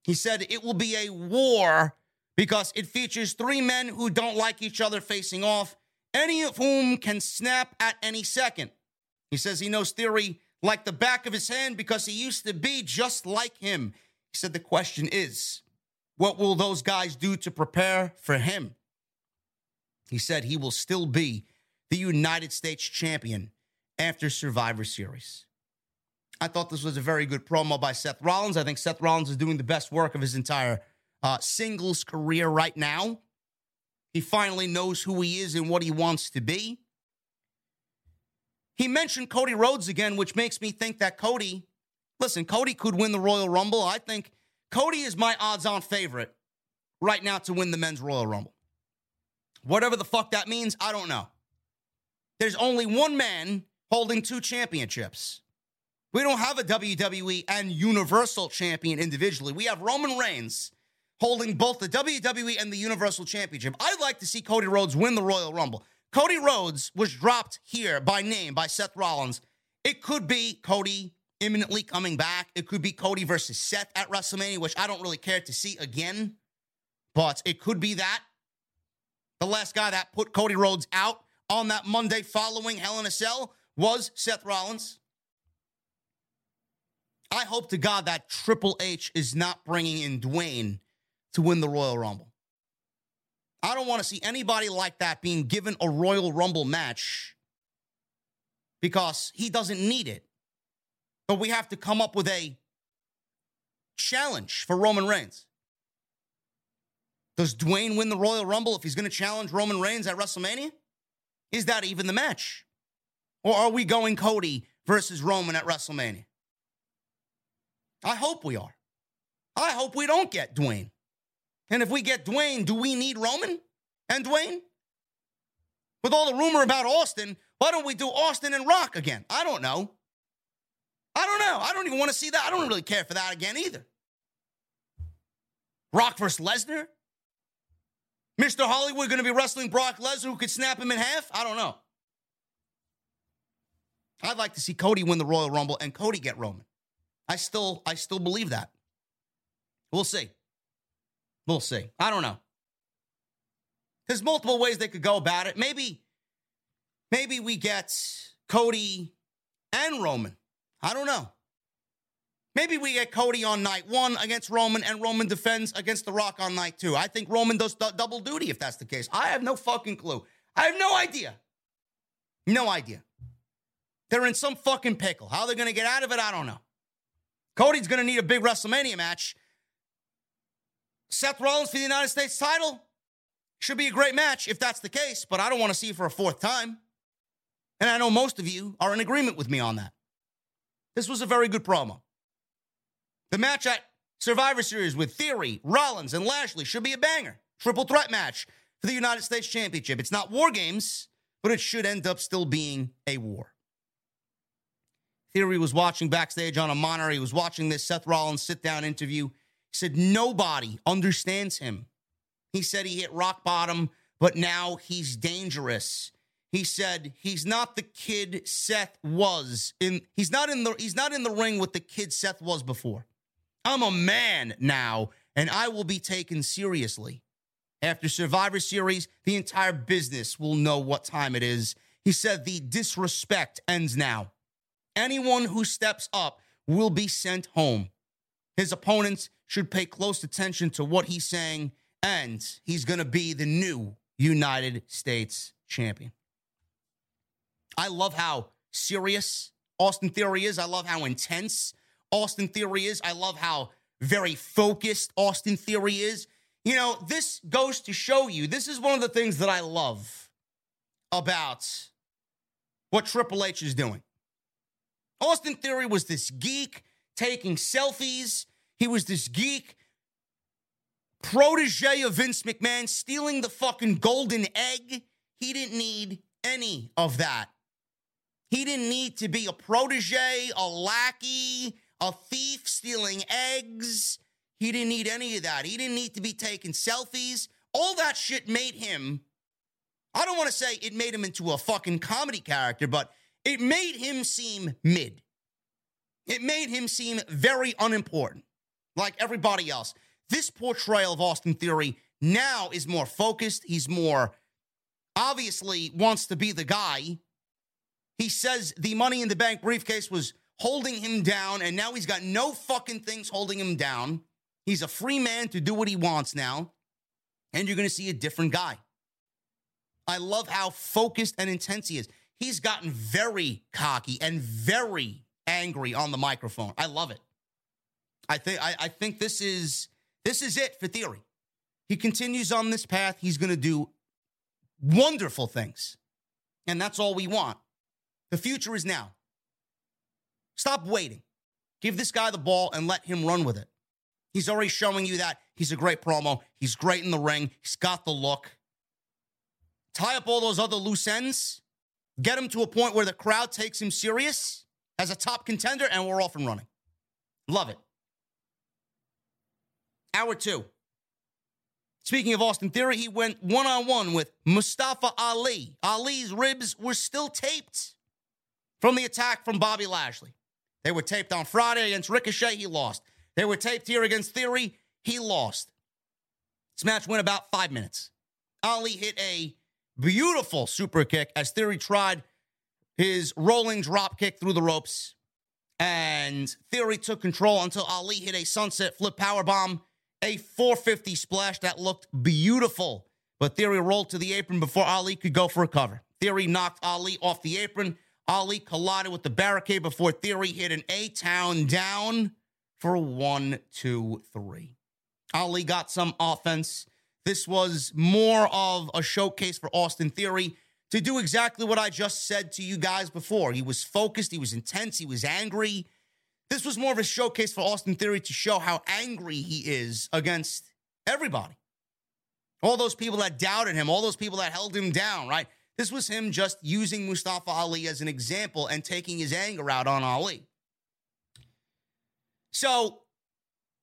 He said it will be a war because it features three men who don't like each other facing off, any of whom can snap at any second. He says he knows Theory like the back of his hand because he used to be just like him. He said the question is, what will those guys do to prepare for him? He said he will still be the United States champion after Survivor Series. I thought this was a very good promo by Seth Rollins. I think Seth Rollins is doing the best work of his entire uh, singles career right now. He finally knows who he is and what he wants to be. He mentioned Cody Rhodes again, which makes me think that Cody, listen, Cody could win the Royal Rumble. I think Cody is my odds on favorite right now to win the men's Royal Rumble. Whatever the fuck that means, I don't know. There's only one man holding two championships. We don't have a WWE and Universal champion individually. We have Roman Reigns holding both the WWE and the Universal Championship. I'd like to see Cody Rhodes win the Royal Rumble. Cody Rhodes was dropped here by name by Seth Rollins. It could be Cody imminently coming back. It could be Cody versus Seth at WrestleMania, which I don't really care to see again, but it could be that. The last guy that put Cody Rhodes out on that Monday following Hell in a Cell was Seth Rollins. I hope to God that Triple H is not bringing in Dwayne to win the Royal Rumble. I don't want to see anybody like that being given a Royal Rumble match because he doesn't need it. But we have to come up with a challenge for Roman Reigns. Does Dwayne win the Royal Rumble if he's going to challenge Roman Reigns at WrestleMania? Is that even the match? Or are we going Cody versus Roman at WrestleMania? I hope we are. I hope we don't get Dwayne. And if we get Dwayne, do we need Roman and Dwayne? With all the rumor about Austin, why don't we do Austin and Rock again? I don't know. I don't know. I don't even want to see that. I don't really care for that again either. Rock versus Lesnar? Mr. Hollywood going to be wrestling Brock Lesnar who could snap him in half? I don't know. I'd like to see Cody win the Royal Rumble and Cody get Roman. I still I still believe that. We'll see. We'll see. I don't know. There's multiple ways they could go about it. Maybe, maybe we get Cody and Roman. I don't know. Maybe we get Cody on night one against Roman, and Roman defends against The Rock on night two. I think Roman does d- double duty if that's the case. I have no fucking clue. I have no idea. No idea. They're in some fucking pickle. How they're going to get out of it, I don't know. Cody's going to need a big WrestleMania match. Seth Rollins for the United States title should be a great match if that's the case, but I don't want to see it for a fourth time. And I know most of you are in agreement with me on that. This was a very good promo. The match at Survivor Series with Theory, Rollins, and Lashley should be a banger. Triple threat match for the United States Championship. It's not War Games, but it should end up still being a war. Theory was watching backstage on a monitor. He was watching this Seth Rollins sit down interview. He said, Nobody understands him. He said he hit rock bottom, but now he's dangerous. He said he's not the kid Seth was in he's not in the he's not in the ring with the kid Seth was before. I'm a man now, and I will be taken seriously. After Survivor Series, the entire business will know what time it is. He said the disrespect ends now. Anyone who steps up will be sent home. His opponents should pay close attention to what he's saying, and he's going to be the new United States champion. I love how serious Austin Theory is. I love how intense Austin Theory is. I love how very focused Austin Theory is. You know, this goes to show you this is one of the things that I love about what Triple H is doing. Austin Theory was this geek taking selfies. He was this geek protege of Vince McMahon stealing the fucking golden egg. He didn't need any of that. He didn't need to be a protege, a lackey, a thief stealing eggs. He didn't need any of that. He didn't need to be taking selfies. All that shit made him, I don't want to say it made him into a fucking comedy character, but it made him seem mid. It made him seem very unimportant, like everybody else. This portrayal of Austin Theory now is more focused. He's more obviously wants to be the guy. He says the money in the bank briefcase was holding him down, and now he's got no fucking things holding him down. He's a free man to do what he wants now, and you're going to see a different guy. I love how focused and intense he is. He's gotten very cocky and very angry on the microphone. I love it. I think I, think this is this is it for theory. He continues on this path. He's going to do wonderful things, and that's all we want. The future is now. Stop waiting. Give this guy the ball and let him run with it. He's already showing you that he's a great promo. He's great in the ring. He's got the look. Tie up all those other loose ends. Get him to a point where the crowd takes him serious as a top contender, and we're off and running. Love it. Hour two. Speaking of Austin Theory, he went one on one with Mustafa Ali. Ali's ribs were still taped from the attack from Bobby Lashley. They were taped on Friday against Ricochet. He lost. They were taped here against Theory. He lost. This match went about five minutes. Ali hit a beautiful super kick as Theory tried his rolling drop kick through the ropes. And Theory took control until Ali hit a sunset flip power bomb, a 450 splash that looked beautiful. But Theory rolled to the apron before Ali could go for a cover. Theory knocked Ali off the apron. Ali collided with the barricade before Theory hit an A Town down for one, two, three. Ali got some offense. This was more of a showcase for Austin Theory to do exactly what I just said to you guys before. He was focused, he was intense, he was angry. This was more of a showcase for Austin Theory to show how angry he is against everybody. All those people that doubted him, all those people that held him down, right? This was him just using Mustafa Ali as an example and taking his anger out on Ali. So,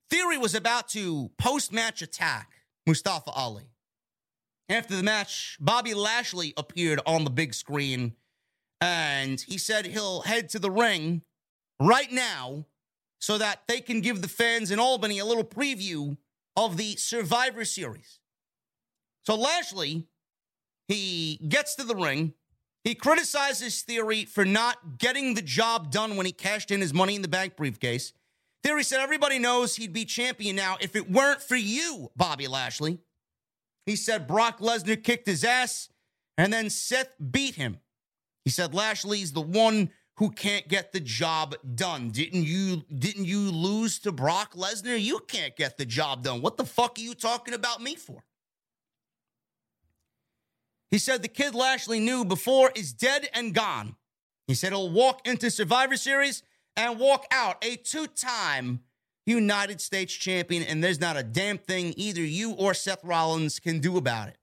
Theory was about to post match attack Mustafa Ali. After the match, Bobby Lashley appeared on the big screen and he said he'll head to the ring right now so that they can give the fans in Albany a little preview of the Survivor Series. So, Lashley he gets to the ring. He criticizes Theory for not getting the job done when he cashed in his money in the bank briefcase. Theory said everybody knows he'd be champion now if it weren't for you, Bobby Lashley. He said Brock Lesnar kicked his ass and then Seth beat him. He said Lashley's the one who can't get the job done. Didn't you didn't you lose to Brock Lesnar? You can't get the job done. What the fuck are you talking about me for? He said the kid Lashley knew before is dead and gone. He said he'll walk into Survivor Series and walk out a two time United States champion, and there's not a damn thing either you or Seth Rollins can do about it.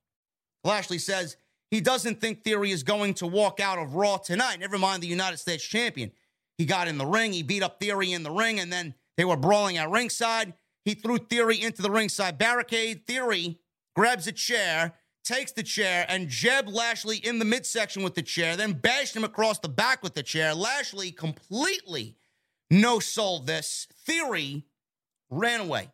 Lashley says he doesn't think Theory is going to walk out of Raw tonight, never mind the United States champion. He got in the ring, he beat up Theory in the ring, and then they were brawling at ringside. He threw Theory into the ringside barricade. Theory grabs a chair, takes the chair, and Jeb Lashley in the midsection with the chair, then bashed him across the back with the chair. Lashley completely no sold this. Theory ran away.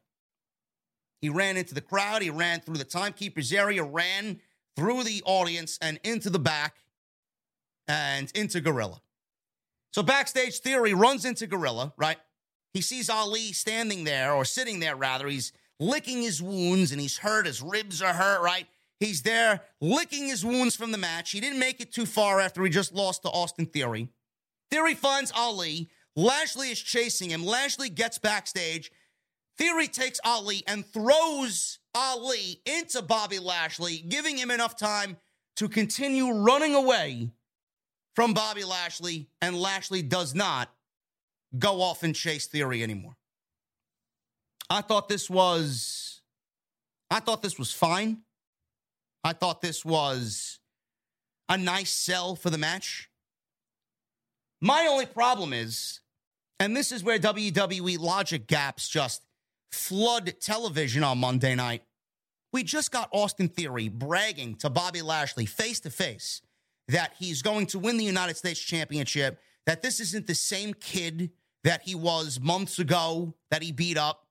He ran into the crowd. He ran through the timekeeper's area, ran through the audience and into the back and into Gorilla. So backstage Theory runs into Gorilla, right? He sees Ali standing there or sitting there rather. He's licking his wounds and he's hurt. His ribs are hurt, right? He's there licking his wounds from the match. He didn't make it too far after he just lost to Austin Theory. Theory finds Ali. Lashley is chasing him. Lashley gets backstage. Theory takes Ali and throws Ali into Bobby Lashley, giving him enough time to continue running away from Bobby Lashley, and Lashley does not go off and chase Theory anymore. I thought this was I thought this was fine. I thought this was a nice sell for the match. My only problem is, and this is where WWE logic gaps just flood television on Monday night. We just got Austin Theory bragging to Bobby Lashley face to face that he's going to win the United States Championship, that this isn't the same kid that he was months ago that he beat up.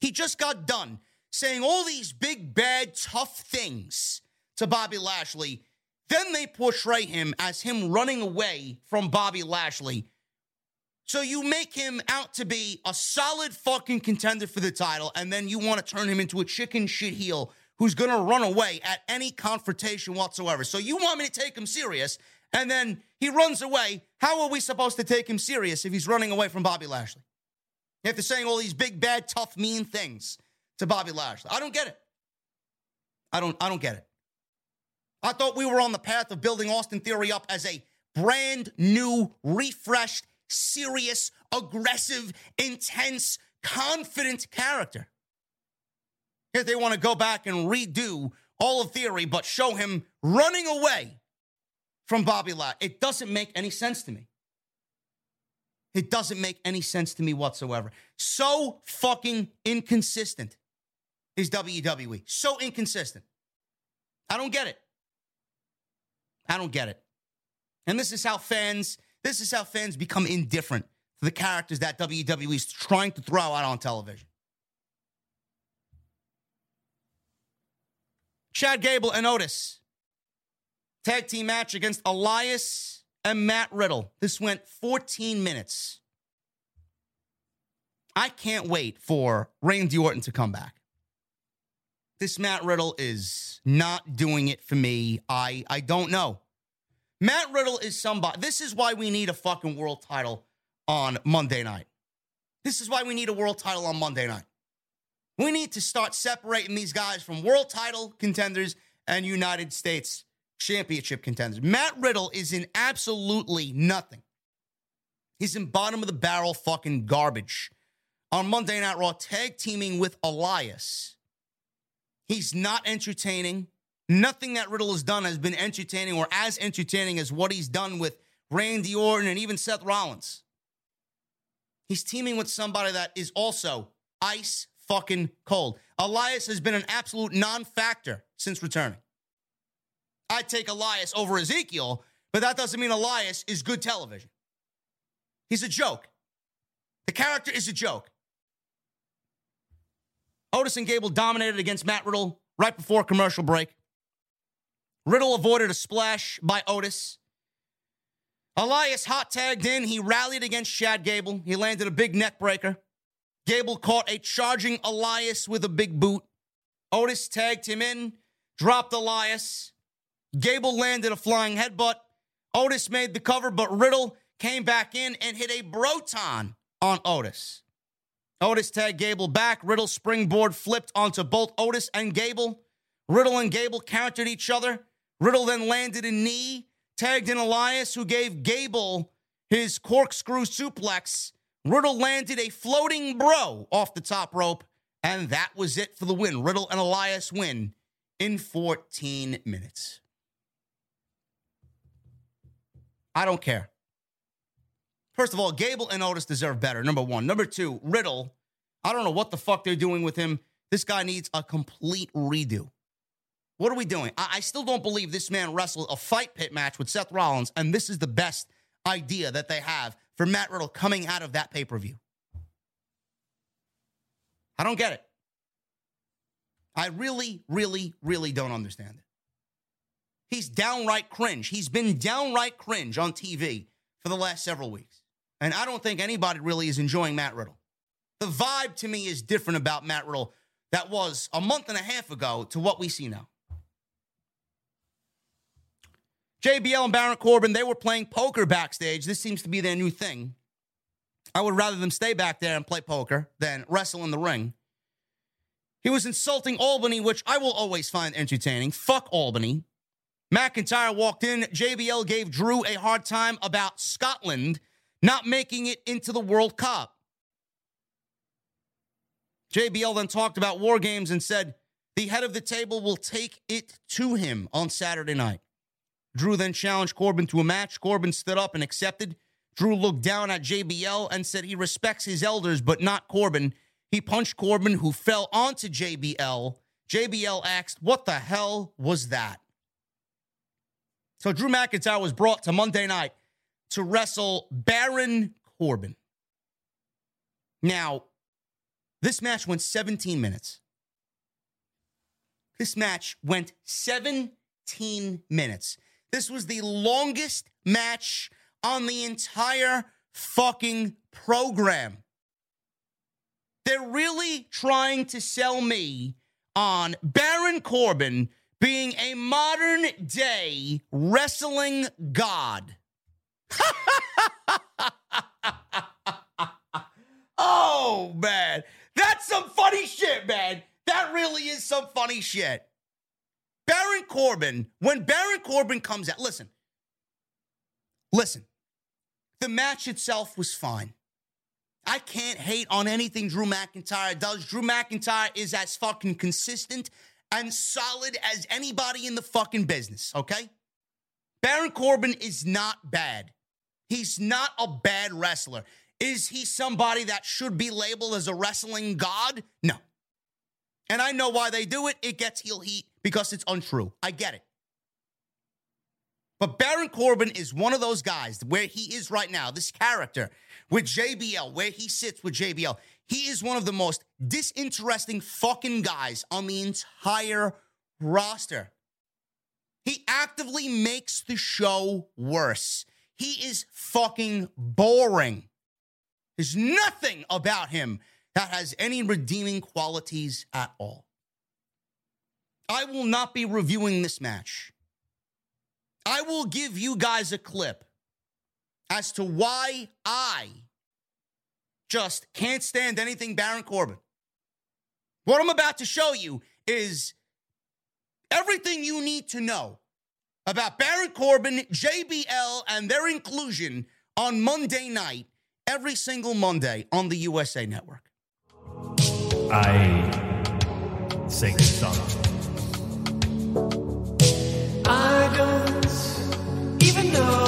He just got done saying all these big, bad, tough things to Bobby Lashley. Then they portray him as him running away from Bobby Lashley. So you make him out to be a solid fucking contender for the title, and then you want to turn him into a chicken shit heel who's going to run away at any confrontation whatsoever. So you want me to take him serious, and then he runs away. How are we supposed to take him serious if he's running away from Bobby Lashley? After saying all these big, bad, tough, mean things to Bobby Lashley. I don't get it. I don't I don't get it. I thought we were on the path of building Austin Theory up as a brand new, refreshed, serious, aggressive, intense, confident character. If they want to go back and redo all of Theory, but show him running away from Bobby Lashley, it doesn't make any sense to me. It doesn't make any sense to me whatsoever. So fucking inconsistent is WWE. So inconsistent. I don't get it. I don't get it. And this is how fans, this is how fans become indifferent to the characters that WWE is trying to throw out on television. Chad Gable and Otis. Tag team match against Elias and Matt Riddle. This went 14 minutes. I can't wait for Randy Orton to come back. This Matt Riddle is not doing it for me. I I don't know. Matt Riddle is somebody. This is why we need a fucking world title on Monday night. This is why we need a world title on Monday night. We need to start separating these guys from world title contenders and United States championship contenders. Matt Riddle is in absolutely nothing. He's in bottom of the barrel fucking garbage. On Monday Night Raw, tag teaming with Elias. He's not entertaining. Nothing that Riddle has done has been entertaining or as entertaining as what he's done with Randy Orton and even Seth Rollins. He's teaming with somebody that is also ice fucking cold. Elias has been an absolute non factor since returning. I'd take Elias over Ezekiel, but that doesn't mean Elias is good television. He's a joke. The character is a joke. Otis and Gable dominated against Matt Riddle right before commercial break. Riddle avoided a splash by Otis. Elias hot tagged in. He rallied against Chad Gable. He landed a big neck breaker. Gable caught a charging Elias with a big boot. Otis tagged him in, dropped Elias. Gable landed a flying headbutt. Otis made the cover, but Riddle came back in and hit a Broton on Otis. Otis tagged Gable back. Riddle springboard flipped onto both Otis and Gable. Riddle and Gable countered each other. Riddle then landed a knee, tagged in Elias, who gave Gable his corkscrew suplex Riddle landed a floating bro off the top rope, and that was it for the win. Riddle and Elias win in 14 minutes. I don't care. First of all, Gable and Otis deserve better. Number one. Number two, Riddle. I don't know what the fuck they're doing with him. This guy needs a complete redo. What are we doing? I, I still don't believe this man wrestled a fight pit match with Seth Rollins, and this is the best idea that they have for Matt Riddle coming out of that pay per view. I don't get it. I really, really, really don't understand it. He's downright cringe. He's been downright cringe on TV for the last several weeks. And I don't think anybody really is enjoying Matt Riddle. The vibe to me is different about Matt Riddle that was a month and a half ago to what we see now. JBL and Baron Corbin, they were playing poker backstage. This seems to be their new thing. I would rather them stay back there and play poker than wrestle in the ring. He was insulting Albany, which I will always find entertaining. Fuck Albany. McIntyre walked in. JBL gave Drew a hard time about Scotland not making it into the World Cup. JBL then talked about war games and said the head of the table will take it to him on Saturday night. Drew then challenged Corbin to a match. Corbin stood up and accepted. Drew looked down at JBL and said he respects his elders, but not Corbin. He punched Corbin, who fell onto JBL. JBL asked, What the hell was that? So Drew McIntyre was brought to Monday night to wrestle Baron Corbin. Now, this match went 17 minutes. This match went 17 minutes. This was the longest match on the entire fucking program. They're really trying to sell me on Baron Corbin being a modern day wrestling god. oh, man. That's some funny shit, man. That really is some funny shit. Baron Corbin, when Baron Corbin comes out, listen, listen, the match itself was fine. I can't hate on anything Drew McIntyre does. Drew McIntyre is as fucking consistent and solid as anybody in the fucking business, okay? Baron Corbin is not bad. He's not a bad wrestler. Is he somebody that should be labeled as a wrestling god? No. And I know why they do it. It gets heel heat because it's untrue. I get it. But Baron Corbin is one of those guys where he is right now, this character with JBL, where he sits with JBL. He is one of the most disinteresting fucking guys on the entire roster. He actively makes the show worse. He is fucking boring. There's nothing about him that has any redeeming qualities at all. I will not be reviewing this match. I will give you guys a clip as to why I just can't stand anything Baron Corbin. What I'm about to show you is everything you need to know about Baron Corbin, JBL, and their inclusion on Monday night, every single Monday on the USA Network. I sing songs. I don't even know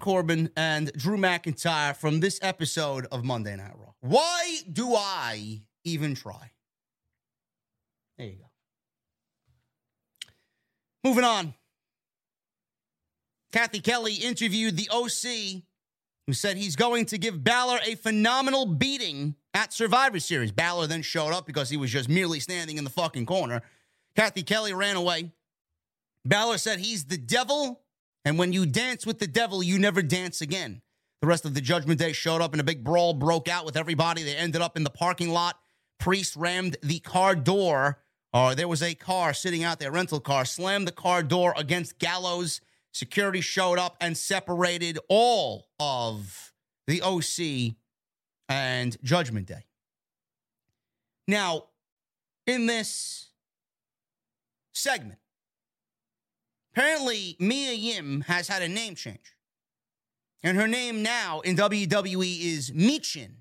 Corbin and Drew McIntyre from this episode of Monday Night Raw. Why do I even try? There you go. Moving on. Kathy Kelly interviewed the OC, who said he's going to give Balor a phenomenal beating at Survivor Series. Balor then showed up because he was just merely standing in the fucking corner. Kathy Kelly ran away. Balor said he's the devil, and when you dance with the devil, you never dance again. The rest of the Judgment Day showed up and a big brawl broke out with everybody. They ended up in the parking lot. Priest rammed the car door, or there was a car sitting out there, rental car, slammed the car door against Gallows. Security showed up and separated all of the OC and Judgment Day. Now, in this segment, apparently Mia Yim has had a name change. And her name now in WWE is Michin.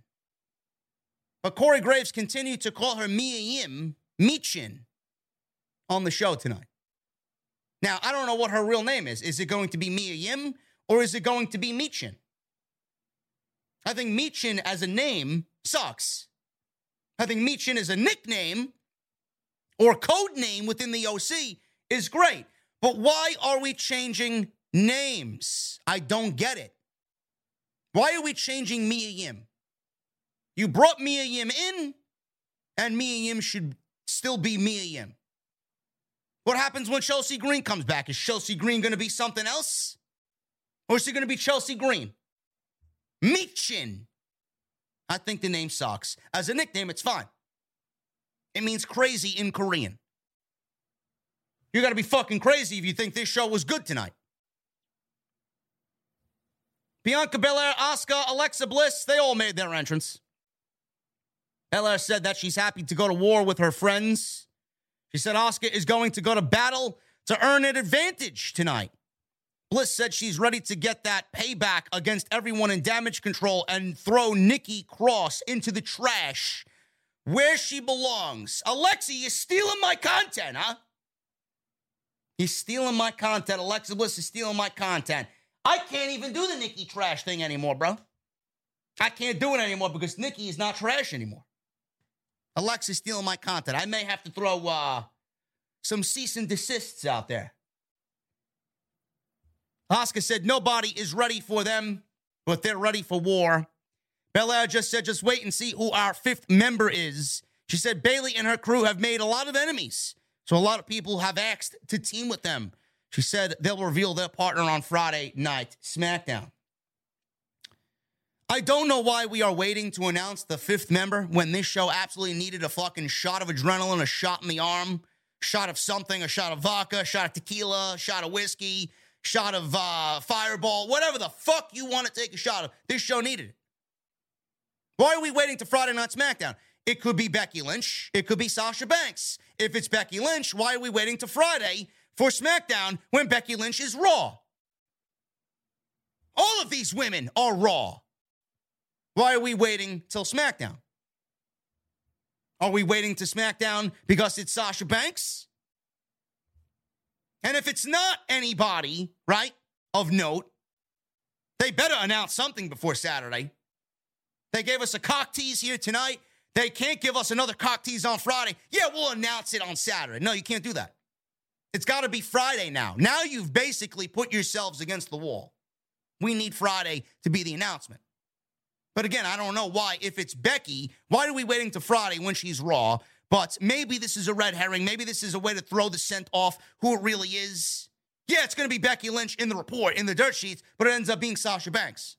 But Corey Graves continued to call her Mia Yim Michin on the show tonight. Now, I don't know what her real name is. Is it going to be Mia Yim or is it going to be Michin? I think Michin as a name sucks. I think Michin as a nickname or code name within the OC is great. But why are we changing names? I don't get it. Why are we changing Mia Yim? You brought Mia Yim in, and Mia Yim should still be Mia Yim. What happens when Chelsea Green comes back? Is Chelsea Green going to be something else? Or is she going to be Chelsea Green? Michin. I think the name sucks. As a nickname, it's fine. It means crazy in Korean. You got to be fucking crazy if you think this show was good tonight. Bianca Belair, Asuka, Alexa Bliss, they all made their entrance. Belair said that she's happy to go to war with her friends. She said Asuka is going to go to battle to earn an advantage tonight. Bliss said she's ready to get that payback against everyone in damage control and throw Nikki Cross into the trash where she belongs. Alexa, you're stealing my content, huh? You're stealing my content. Alexa Bliss is stealing my content. I can't even do the Nikki trash thing anymore, bro. I can't do it anymore because Nikki is not trash anymore. Alexa's stealing my content. I may have to throw uh, some cease and desists out there. Asuka said nobody is ready for them, but they're ready for war. Belair just said, just wait and see who our fifth member is. She said Bayley and her crew have made a lot of enemies, so a lot of people have asked to team with them. She said they'll reveal their partner on Friday night SmackDown. I don't know why we are waiting to announce the fifth member when this show absolutely needed a fucking shot of adrenaline, a shot in the arm, shot of something, a shot of vodka, a shot of tequila, a shot of whiskey, shot of uh, fireball, whatever the fuck you want to take a shot of. This show needed it. Why are we waiting to Friday Night SmackDown? It could be Becky Lynch. It could be Sasha Banks. If it's Becky Lynch, why are we waiting to Friday for SmackDown when Becky Lynch is Raw? All of these women are Raw. Why are we waiting till SmackDown? Are we waiting to SmackDown because it's Sasha Banks? And if it's not anybody, right, of note, they better announce something before Saturday. They gave us a cock tease here tonight. They can't give us another cock tease on Friday. Yeah, we'll announce it on Saturday. No, you can't do that. It's got to be Friday now. Now you've basically put yourselves against the wall. We need Friday to be the announcement. But again, I don't know why. If it's Becky, why are we waiting to Friday when she's Raw? But maybe this is a red herring. Maybe this is a way to throw the scent off who it really is. Yeah, it's going to be Becky Lynch in the report, in the dirt sheets, but it ends up being Sasha Banks.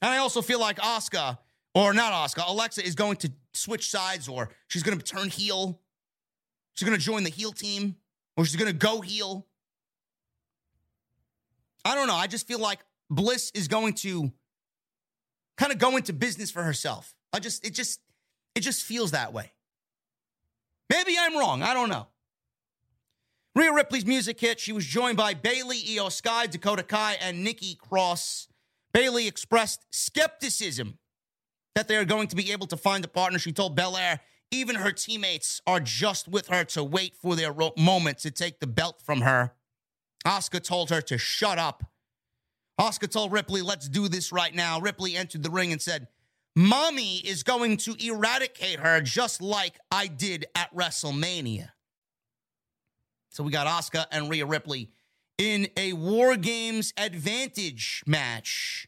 And I also feel like Asuka, or not Asuka, Alexa is going to switch sides or she's going to turn heel. She's going to join the heel team or she's going to go heel. I don't know. I just feel like Bliss is going to kind of go into business for herself. I just, it just, it just feels that way. Maybe I'm wrong. I don't know. Rhea Ripley's music hit. She was joined by Bayley, Iyo Sky, Dakota Kai, and Nikki Cross. Bayley expressed skepticism that they are going to be able to find a partner. She told Belair even her teammates are just with her to wait for their moment to take the belt from her. Asuka told her to shut up. Asuka told Ripley, let's do this right now. Ripley entered the ring and said, Mommy is going to eradicate her just like I did at WrestleMania. So we got Asuka and Rhea Ripley in a War Games advantage match.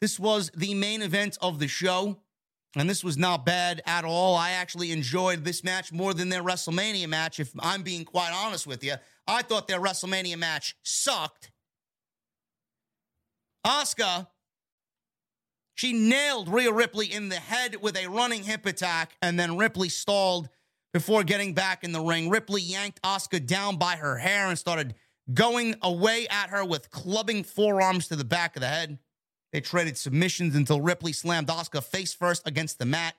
This was the main event of the show, and this was not bad at all. I actually enjoyed this match more than their WrestleMania match, if I'm being quite honest with you. I thought their WrestleMania match sucked. Asuka, she nailed Rhea Ripley in the head with a running hip attack, and then Ripley stalled before getting back in the ring. Ripley yanked Asuka down by her hair and started going away at her with clubbing forearms to the back of the head. They traded submissions until Ripley slammed Asuka face first against the mat.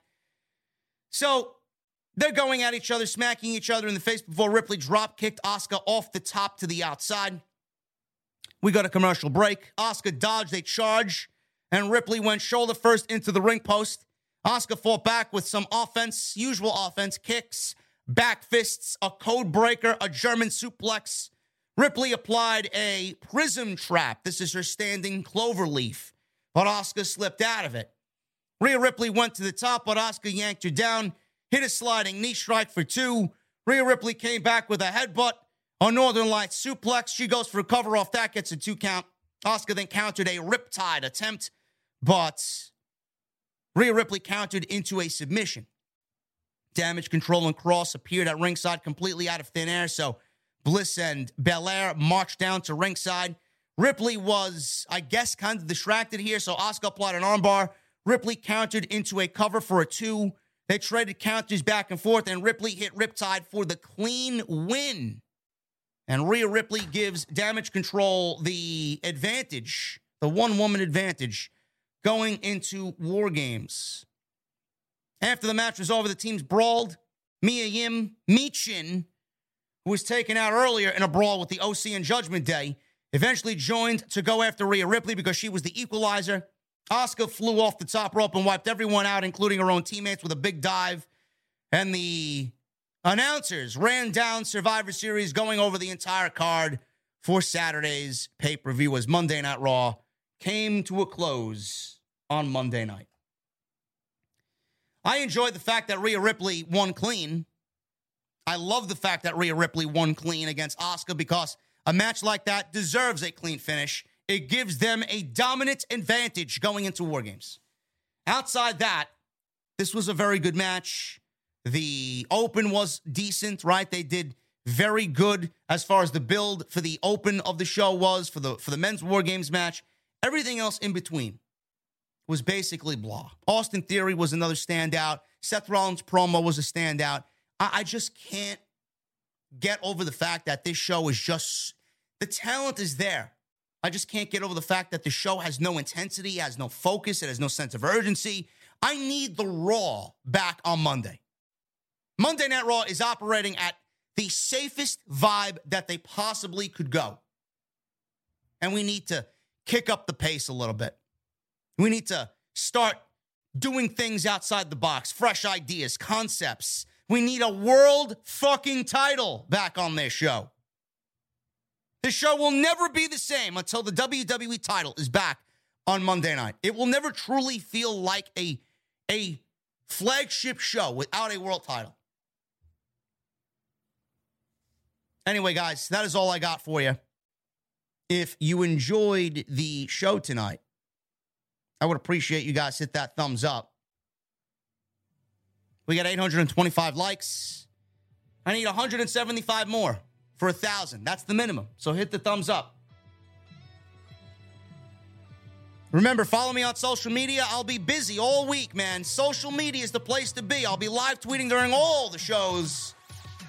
So they're going at each other, smacking each other in the face before Ripley drop kicked Asuka off the top to the outside. We got a commercial break. Asuka dodged a charge, and Ripley went shoulder first into the ring post. Asuka fought back with some offense, usual offense, kicks, back fists, a code breaker, a German suplex. Ripley applied a prism trap. This is her standing clover leaf, but Asuka slipped out of it. Rhea Ripley went to the top, but Asuka yanked her down, hit a sliding knee strike for two. Rhea Ripley came back with a headbutt, a Northern Lights suplex. She goes for a cover off that, gets a two count. Asuka then countered a riptide attempt, but Rhea Ripley countered into a submission. Damage control and Cross appeared at ringside completely out of thin air, so Bliss and Belair marched down to ringside. Ripley was, I guess, kind of distracted here, so Asuka applied an armbar. Ripley countered into a cover for a two. They traded counters back and forth, and Ripley hit Riptide for the clean win. And Rhea Ripley gives damage control the advantage, the one woman advantage, going into War Games. After the match was over, the teams brawled. Mia Yim, Michin, who was taken out earlier in a brawl with the OC and Judgment Day, eventually joined to go after Rhea Ripley because she was the equalizer. Asuka flew off the top rope and wiped everyone out, including her own teammates, with a big dive. And the announcers ran down Survivor Series, going over the entire card for Saturday's pay per view as Monday Night Raw came to a close on Monday night. I enjoyed the fact that Rhea Ripley won clean. I love the fact that Rhea Ripley won clean against Asuka because a match like that deserves a clean finish. It gives them a dominant advantage going into War Games. Outside that, this was a very good match. The open was decent, right? They did very good as far as the build for the open of the show was for the for the men's War Games match. Everything else in between was basically blah. Austin Theory was another standout. Seth Rollins' promo was a standout. I, I just can't get over the fact that this show is just the talent is there. I just can't get over the fact that the show has no intensity, has no focus, it has no sense of urgency. I need the Raw back on Monday. Monday Night Raw is operating at the safest vibe that they possibly could go. And we need to kick up the pace a little bit. We need to start doing things outside the box, fresh ideas, concepts. We need a world fucking title back on this show. This show will never be the same until the WWE title is back on Monday night. It will never truly feel like a, a flagship show without a world title. Anyway, guys, that is all I got for you. If you enjoyed the show tonight, I would appreciate you guys hit that thumbs up. We got 825 likes. I need 175 more for a thousand. That's the minimum. So hit the thumbs up. Remember, follow me on social media. I'll be busy all week, man. Social media is the place to be. I'll be live tweeting during all the shows,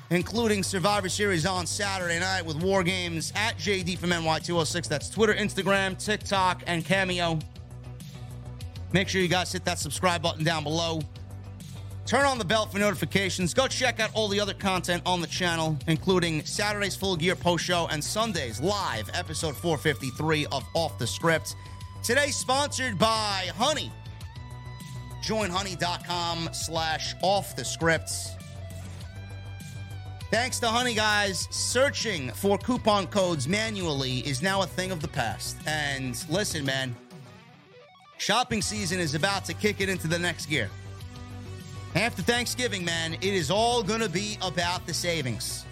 including Survivor Series on Saturday night with War Games at JD from NY206. That's Twitter, Instagram, TikTok, and Cameo. Make sure you guys hit that subscribe button down below. Turn on the bell for notifications. Go check out all the other content on the channel, including Saturday's full gear post show and Sunday's live episode 453 of Off the Script. Today, sponsored by Honey. Join honey.com slash off the script. Thanks to Honey Guys, searching for coupon codes manually is now a thing of the past. And listen, man, shopping season is about to kick it into the next gear. After Thanksgiving, man, it is all going to be about the savings.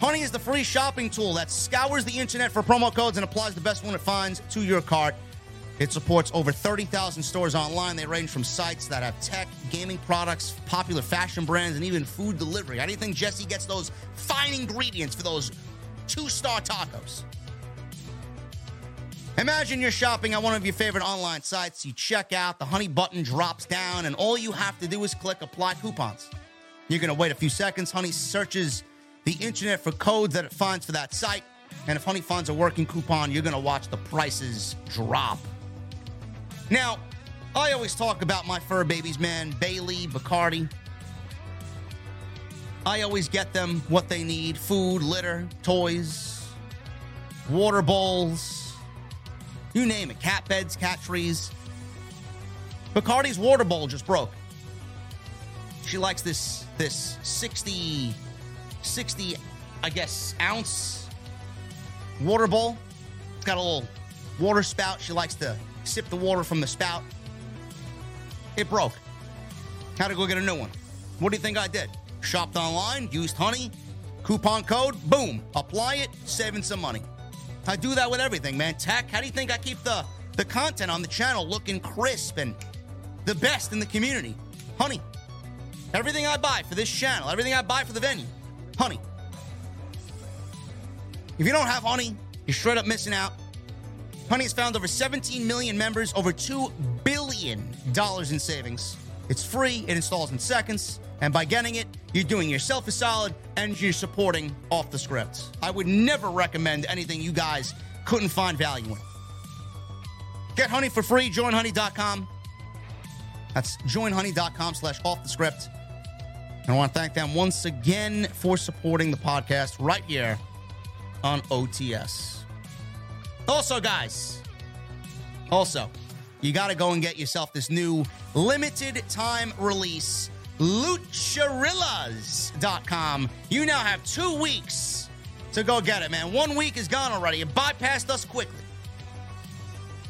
Honey is the free shopping tool that scours the internet for promo codes and applies the best one it finds to your cart. It supports over 30,000 stores online. They range from sites that have tech, gaming products, popular fashion brands, and even food delivery. How do you think Jesse gets those fine ingredients for those two star tacos? Imagine you're shopping at one of your favorite online sites. You check out, the honey button drops down, and all you have to do is click apply coupons. You're going to wait a few seconds. Honey searches the internet for codes that it finds for that site. And if Honey finds a working coupon, you're going to watch the prices drop. Now, I always talk about my fur babies, man. Bailey, Bacardi. I always get them what they need food, litter, toys, water bowls, you name it. Cat beds, cat trees. Bacardi's water bowl just broke. She likes this this 60 60 I guess ounce water bowl. It's got a little water spout. She likes to sip the water from the spout. It broke. Had to go get a new one. What do you think I did? Shopped online, used honey, coupon code, boom, apply it, saving some money. I do that with everything, man. Tech, how do you think I keep the, the content on the channel looking crisp and the best in the community? Honey. Everything I buy for this channel, everything I buy for the venue, honey. If you don't have honey, you're straight up missing out. Honey has found over 17 million members, over $2 billion in savings. It's free, it installs in seconds, and by getting it, you're doing yourself a solid and you're supporting off the scripts. I would never recommend anything you guys couldn't find value in. Get honey for free, joinhoney.com. That's joinhoney.com slash off the script. And I want to thank them once again for supporting the podcast right here on OTS. Also, guys, also, you got to go and get yourself this new limited time release, lucharillas.com. You now have two weeks to go get it, man. One week is gone already. It bypassed us quickly.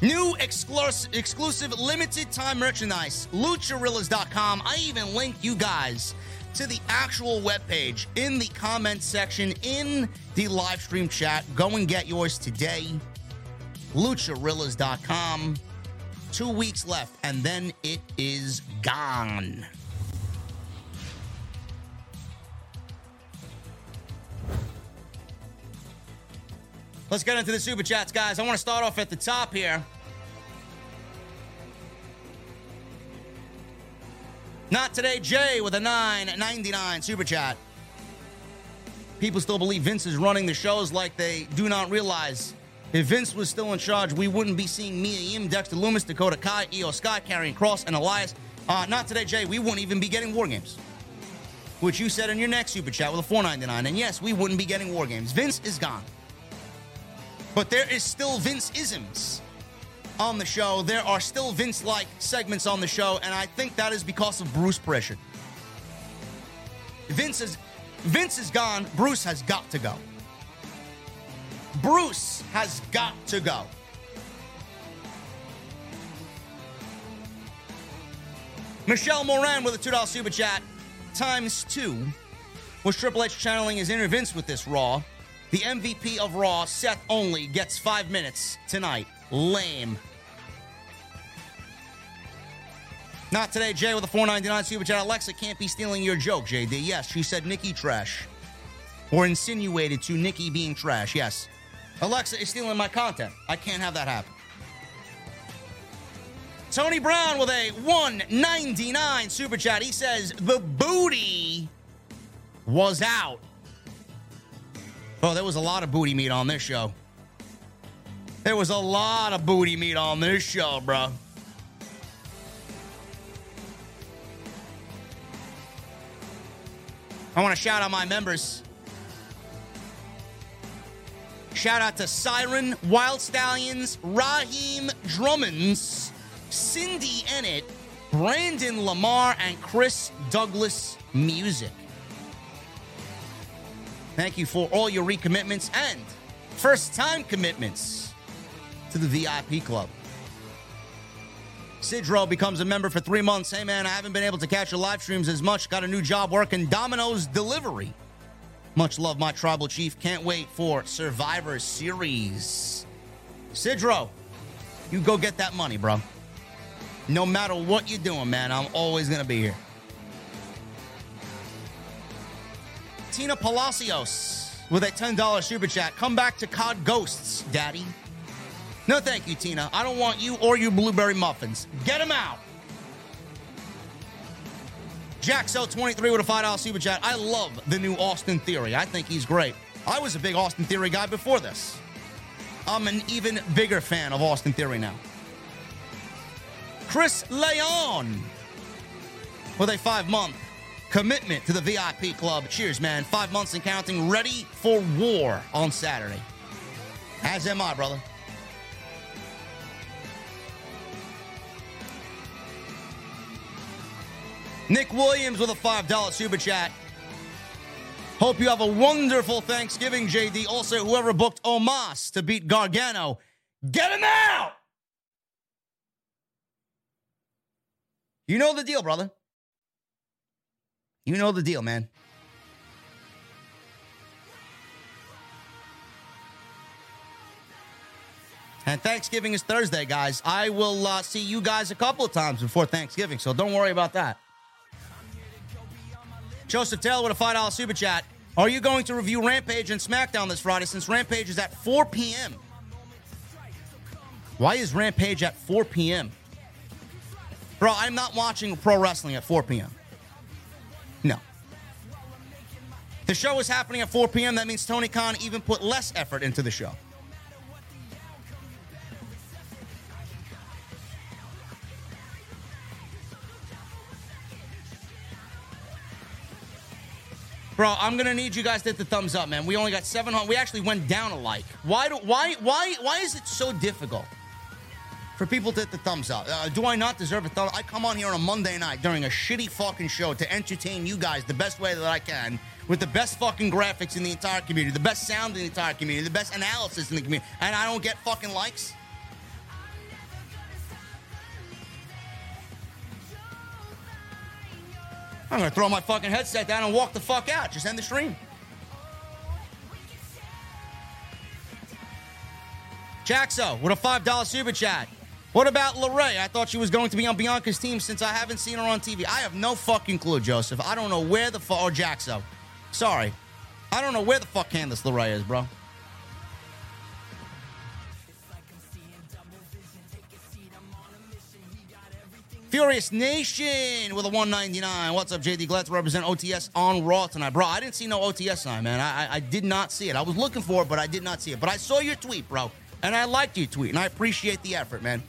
New exclusive, exclusive limited time merchandise, lucharillas.com. I even link you guys to the actual webpage in the comments section in the live stream chat. Go and get yours today. Lucharillas.com. Two weeks left, and then it is gone. Let's get into the super chats, guys. I want to start off at the top here. Not today, Jay with a 9.99 super chat. People still believe Vince is running the shows like they do not realize. If Vince was still in charge, we wouldn't be seeing Mia Yim, Dexter Lumis, Dakota Kai, Iyo Sky, Karrion Cross, and Elias. Uh, not today, Jay. We wouldn't even be getting War Games. Which you said in your next super chat with a 4.99. And yes, we wouldn't be getting War Games. Vince is gone. But there is still Vince isms on the show. There are still Vince like segments on the show, and I think that is because of Bruce Prichard. Vince is Vince is gone. Bruce has got to go. Bruce has got to go. Michelle Moran with a $2 super chat times two. Was Triple H channeling his inner Vince with this Raw? The MVP of Raw, Seth Only, gets five minutes tonight. Lame. Not today, Jay with a 499 super chat. Alexa can't be stealing your joke, JD. Yes, she said Nikki trash. Or insinuated to Nikki being trash. Yes. Alexa is stealing my content. I can't have that happen. Tony Brown with a 199 super chat. He says the booty was out. Oh, there was a lot of booty meat on this show. There was a lot of booty meat on this show, bro. I want to shout out my members. Shout out to Siren, Wild Stallions, Raheem Drummonds, Cindy Ennett, Brandon Lamar, and Chris Douglas Music. Thank you for all your recommitments and first time commitments to the VIP club. Sidro becomes a member for three months. Hey man, I haven't been able to catch your live streams as much. Got a new job working Domino's delivery. Much love, my tribal chief. Can't wait for Survivor Series. Sidro, you go get that money, bro. No matter what you're doing, man, I'm always gonna be here. Tina Palacios with a $10 super chat. Come back to COD Ghosts, Daddy. No, thank you, Tina. I don't want you or your blueberry muffins. Get them out. Jaxo23 with a $5 super chat. I love the new Austin Theory. I think he's great. I was a big Austin Theory guy before this. I'm an even bigger fan of Austin Theory now. Chris Leon with a five month commitment to the VIP club. Cheers, man. Five months and counting, ready for war on Saturday. As am I, brother. Nick Williams with a $5 super chat. Hope you have a wonderful Thanksgiving, JD. Also, whoever booked Omos to beat Gargano, get him out! You know the deal, brother. You know the deal, man. And Thanksgiving is Thursday, guys. I will uh, see you guys a couple of times before Thanksgiving, so don't worry about that. Joseph Taylor with a $5 super chat. Are you going to review Rampage and SmackDown this Friday since Rampage is at 4 p.m.? Why is Rampage at 4 p.m.? Bro, I'm not watching pro wrestling at 4 p.m. No. The show is happening at 4 p.m. That means Tony Khan even put less effort into the show. Bro, I'm gonna need you guys to hit the thumbs up, man. We only got 700. We actually went down a like. Why do why why why is it so difficult for people to hit the thumbs up? Uh, do I not deserve a thumb? I come on here on a Monday night during a shitty fucking show to entertain you guys the best way that I can, with the best fucking graphics in the entire community, the best sound in the entire community, the best analysis in the community, and I don't get fucking likes. I'm gonna throw my fucking headset down and walk the fuck out. Just end the stream. Jaxo with a $5 super chat. What about LeRae? I thought she was going to be on Bianca's team since I haven't seen her on TV. I have no fucking clue, Joseph. I don't know where the fuck. Or Jaxo. Sorry. I don't know where the fuck Candice LeRae is, bro. Furious Nation with a 199. What's up, JD? Glad to represent OTS on Raw tonight. Bro, I didn't see no OTS sign, man. I, I, I did not see it. I was looking for it, but I did not see it. But I saw your tweet, bro. And I liked your tweet. And I appreciate the effort, man.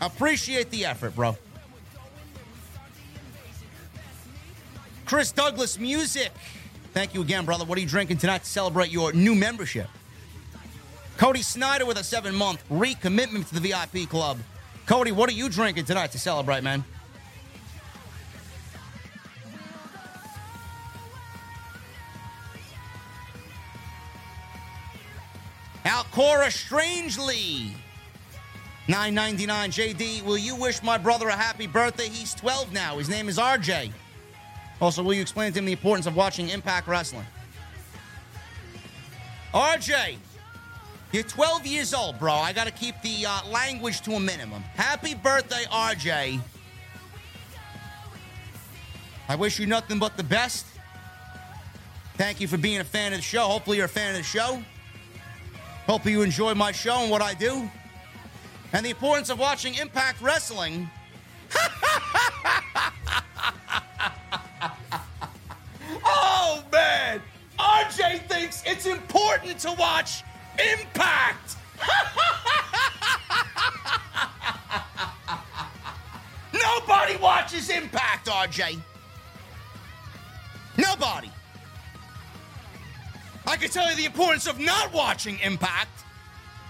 Appreciate the effort, bro. Chris Douglas Music. Thank you again, brother. What are you drinking tonight to celebrate your new membership? Cody Snyder with a seven month recommitment to the VIP club. Cody, what are you drinking tonight to celebrate, man? Alcora Strangely. 999 JD, will you wish my brother a happy birthday? He's 12 now. His name is RJ. Also, will you explain to him the importance of watching Impact Wrestling? RJ, you're 12 years old, bro. I got to keep the uh, language to a minimum. Happy birthday, RJ. I wish you nothing but the best. Thank you for being a fan of the show. Hopefully, you're a fan of the show. Hope you enjoy my show and what I do. And the importance of watching Impact Wrestling. oh, man. RJ thinks it's important to watch Impact. Nobody watches Impact, RJ. Nobody. I can tell you the importance of not watching Impact.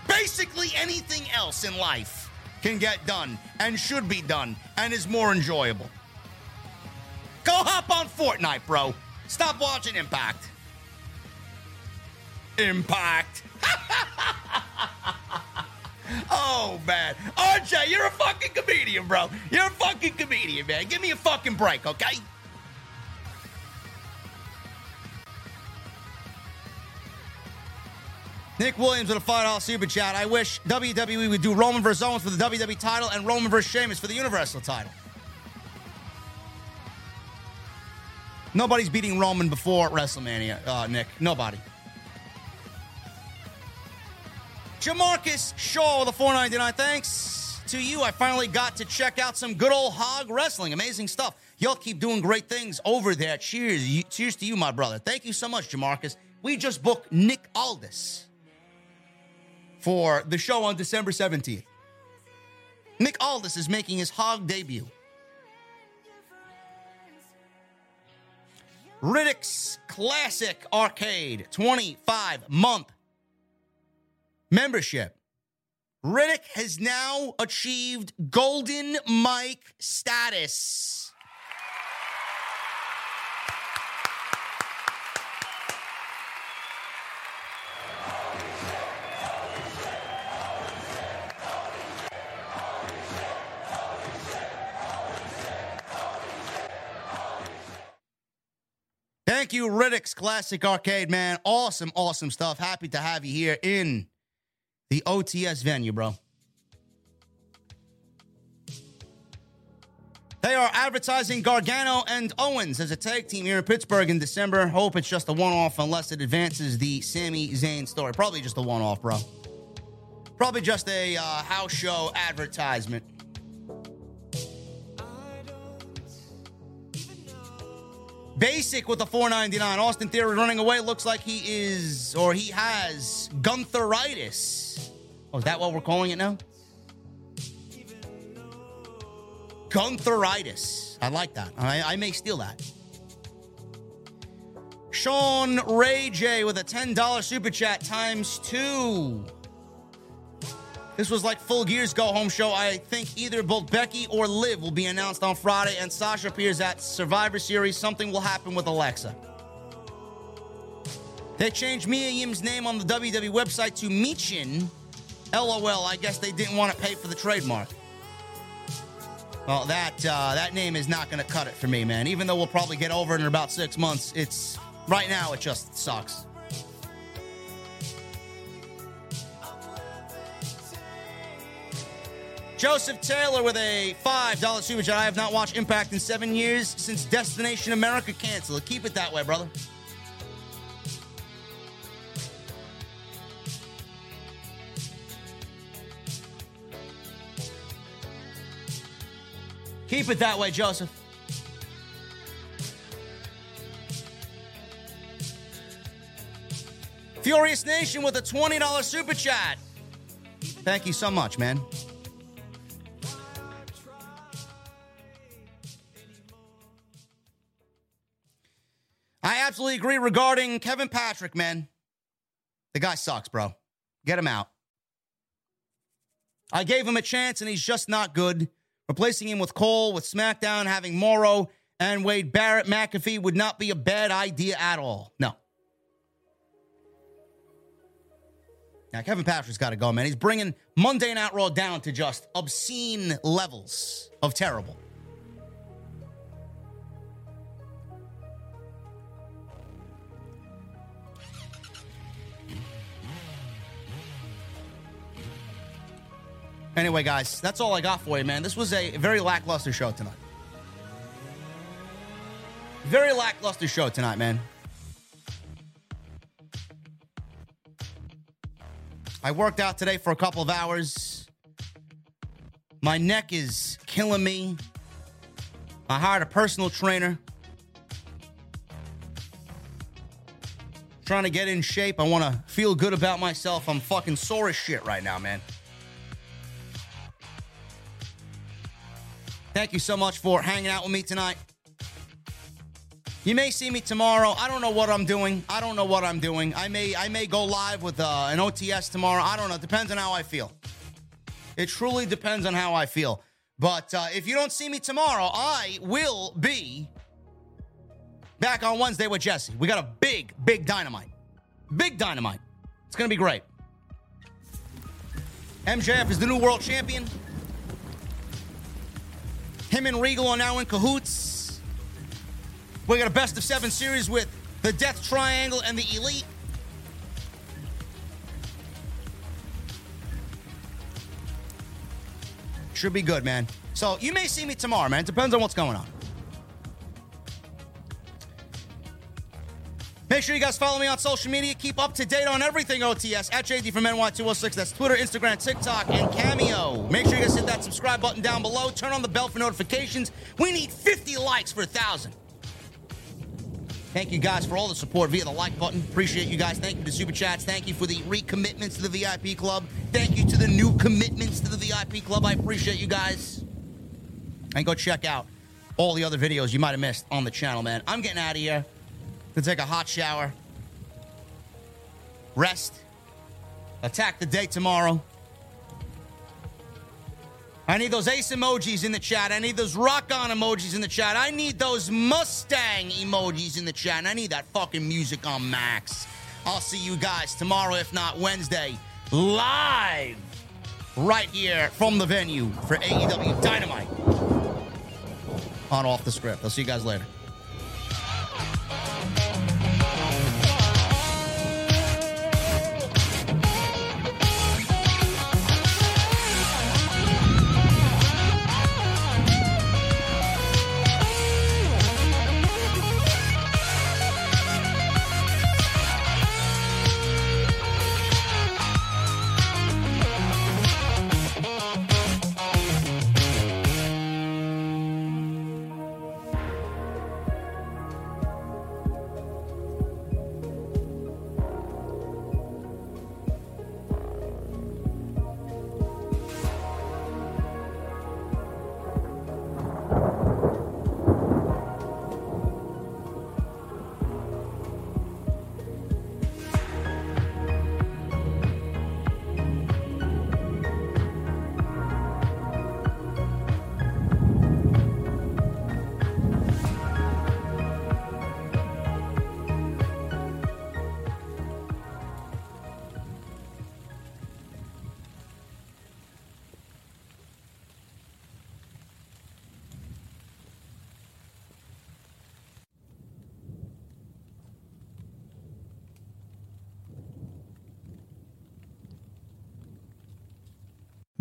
Basically, anything else in life can get done and should be done and is more enjoyable. Go hop on Fortnite, bro. Stop watching Impact. Impact. oh man, RJ, you're a fucking comedian, bro. You're a fucking comedian, man. Give me a fucking break, okay? Nick Williams with a five dollar super chat. I wish WWE would do Roman versus Owens for the WWE title and Roman versus Sheamus for the Universal title. Nobody's beating Roman before WrestleMania, uh, Nick. Nobody. Jamarcus Shaw with a 499. Thanks to you. I finally got to check out some good old hog wrestling. Amazing stuff. Y'all keep doing great things over there. Cheers. Cheers to you, my brother. Thank you so much, Jamarcus. We just booked Nick Aldis for the show on December 17th. Nick Aldis is making his hog debut. Riddick's Classic Arcade 25 month membership. Riddick has now achieved Golden Mike status. Thank you, Riddick's Classic Arcade, man. Awesome, awesome stuff. Happy to have you here in the OTS venue, bro. They are advertising Gargano and Owens as a tag team here in Pittsburgh in December. Hope it's just a one off unless it advances the Sami Zayn story. Probably just a one off, bro. Probably just a uh, house show advertisement. Basic with a 499. Austin Theory running away. Looks like he is, or he has, Guntheritis. Oh, is that what we're calling it now? Guntheritis. I like that. I, I may steal that. Sean Ray J with a $10 super chat times two. This was like full gears go home show. I think either both Becky or Liv will be announced on Friday, and Sasha appears at Survivor Series. Something will happen with Alexa. They changed Mia Yim's name on the WWE website to Michin. LOL. I guess they didn't want to pay for the trademark. Well, that uh, that name is not going to cut it for me, man. Even though we'll probably get over it in about six months, it's right now it just sucks. Joseph Taylor with a $5 super chat. I have not watched Impact in seven years since Destination America canceled. Keep it that way, brother. Keep it that way, Joseph. Furious Nation with a $20 super chat. Thank you so much, man. Agree regarding Kevin Patrick, man. The guy sucks, bro. Get him out. I gave him a chance and he's just not good. Replacing him with Cole, with SmackDown, having Morrow and Wade Barrett, McAfee would not be a bad idea at all. No. Now, Kevin Patrick's got to go, man. He's bringing Monday Night Raw down to just obscene levels of terrible. Anyway, guys, that's all I got for you, man. This was a very lackluster show tonight. Very lackluster show tonight, man. I worked out today for a couple of hours. My neck is killing me. I hired a personal trainer. Trying to get in shape. I want to feel good about myself. I'm fucking sore as shit right now, man. Thank you so much for hanging out with me tonight. You may see me tomorrow. I don't know what I'm doing. I don't know what I'm doing. I may I may go live with uh, an OTS tomorrow. I don't know. It depends on how I feel. It truly depends on how I feel. But uh, if you don't see me tomorrow, I will be back on Wednesday with Jesse. We got a big, big dynamite. Big dynamite. It's going to be great. MJF is the new world champion. Him and Regal are now in cahoots. We got a best of seven series with the Death Triangle and the Elite. Should be good, man. So you may see me tomorrow, man. Depends on what's going on. Make sure you guys follow me on social media. Keep up to date on everything OTS at JD from NY206. That's Twitter, Instagram, TikTok, and Cameo. Make sure you guys hit that subscribe button down below. Turn on the bell for notifications. We need 50 likes for a thousand. Thank you guys for all the support via the like button. Appreciate you guys. Thank you to Super Chats. Thank you for the recommitments to the VIP club. Thank you to the new commitments to the VIP club. I appreciate you guys. And go check out all the other videos you might have missed on the channel, man. I'm getting out of here to take a hot shower, rest, attack the day tomorrow. I need those ace emojis in the chat. I need those rock on emojis in the chat. I need those Mustang emojis in the chat. And I need that fucking music on max. I'll see you guys tomorrow, if not Wednesday, live right here from the venue for AEW Dynamite on Off the Script. I'll see you guys later.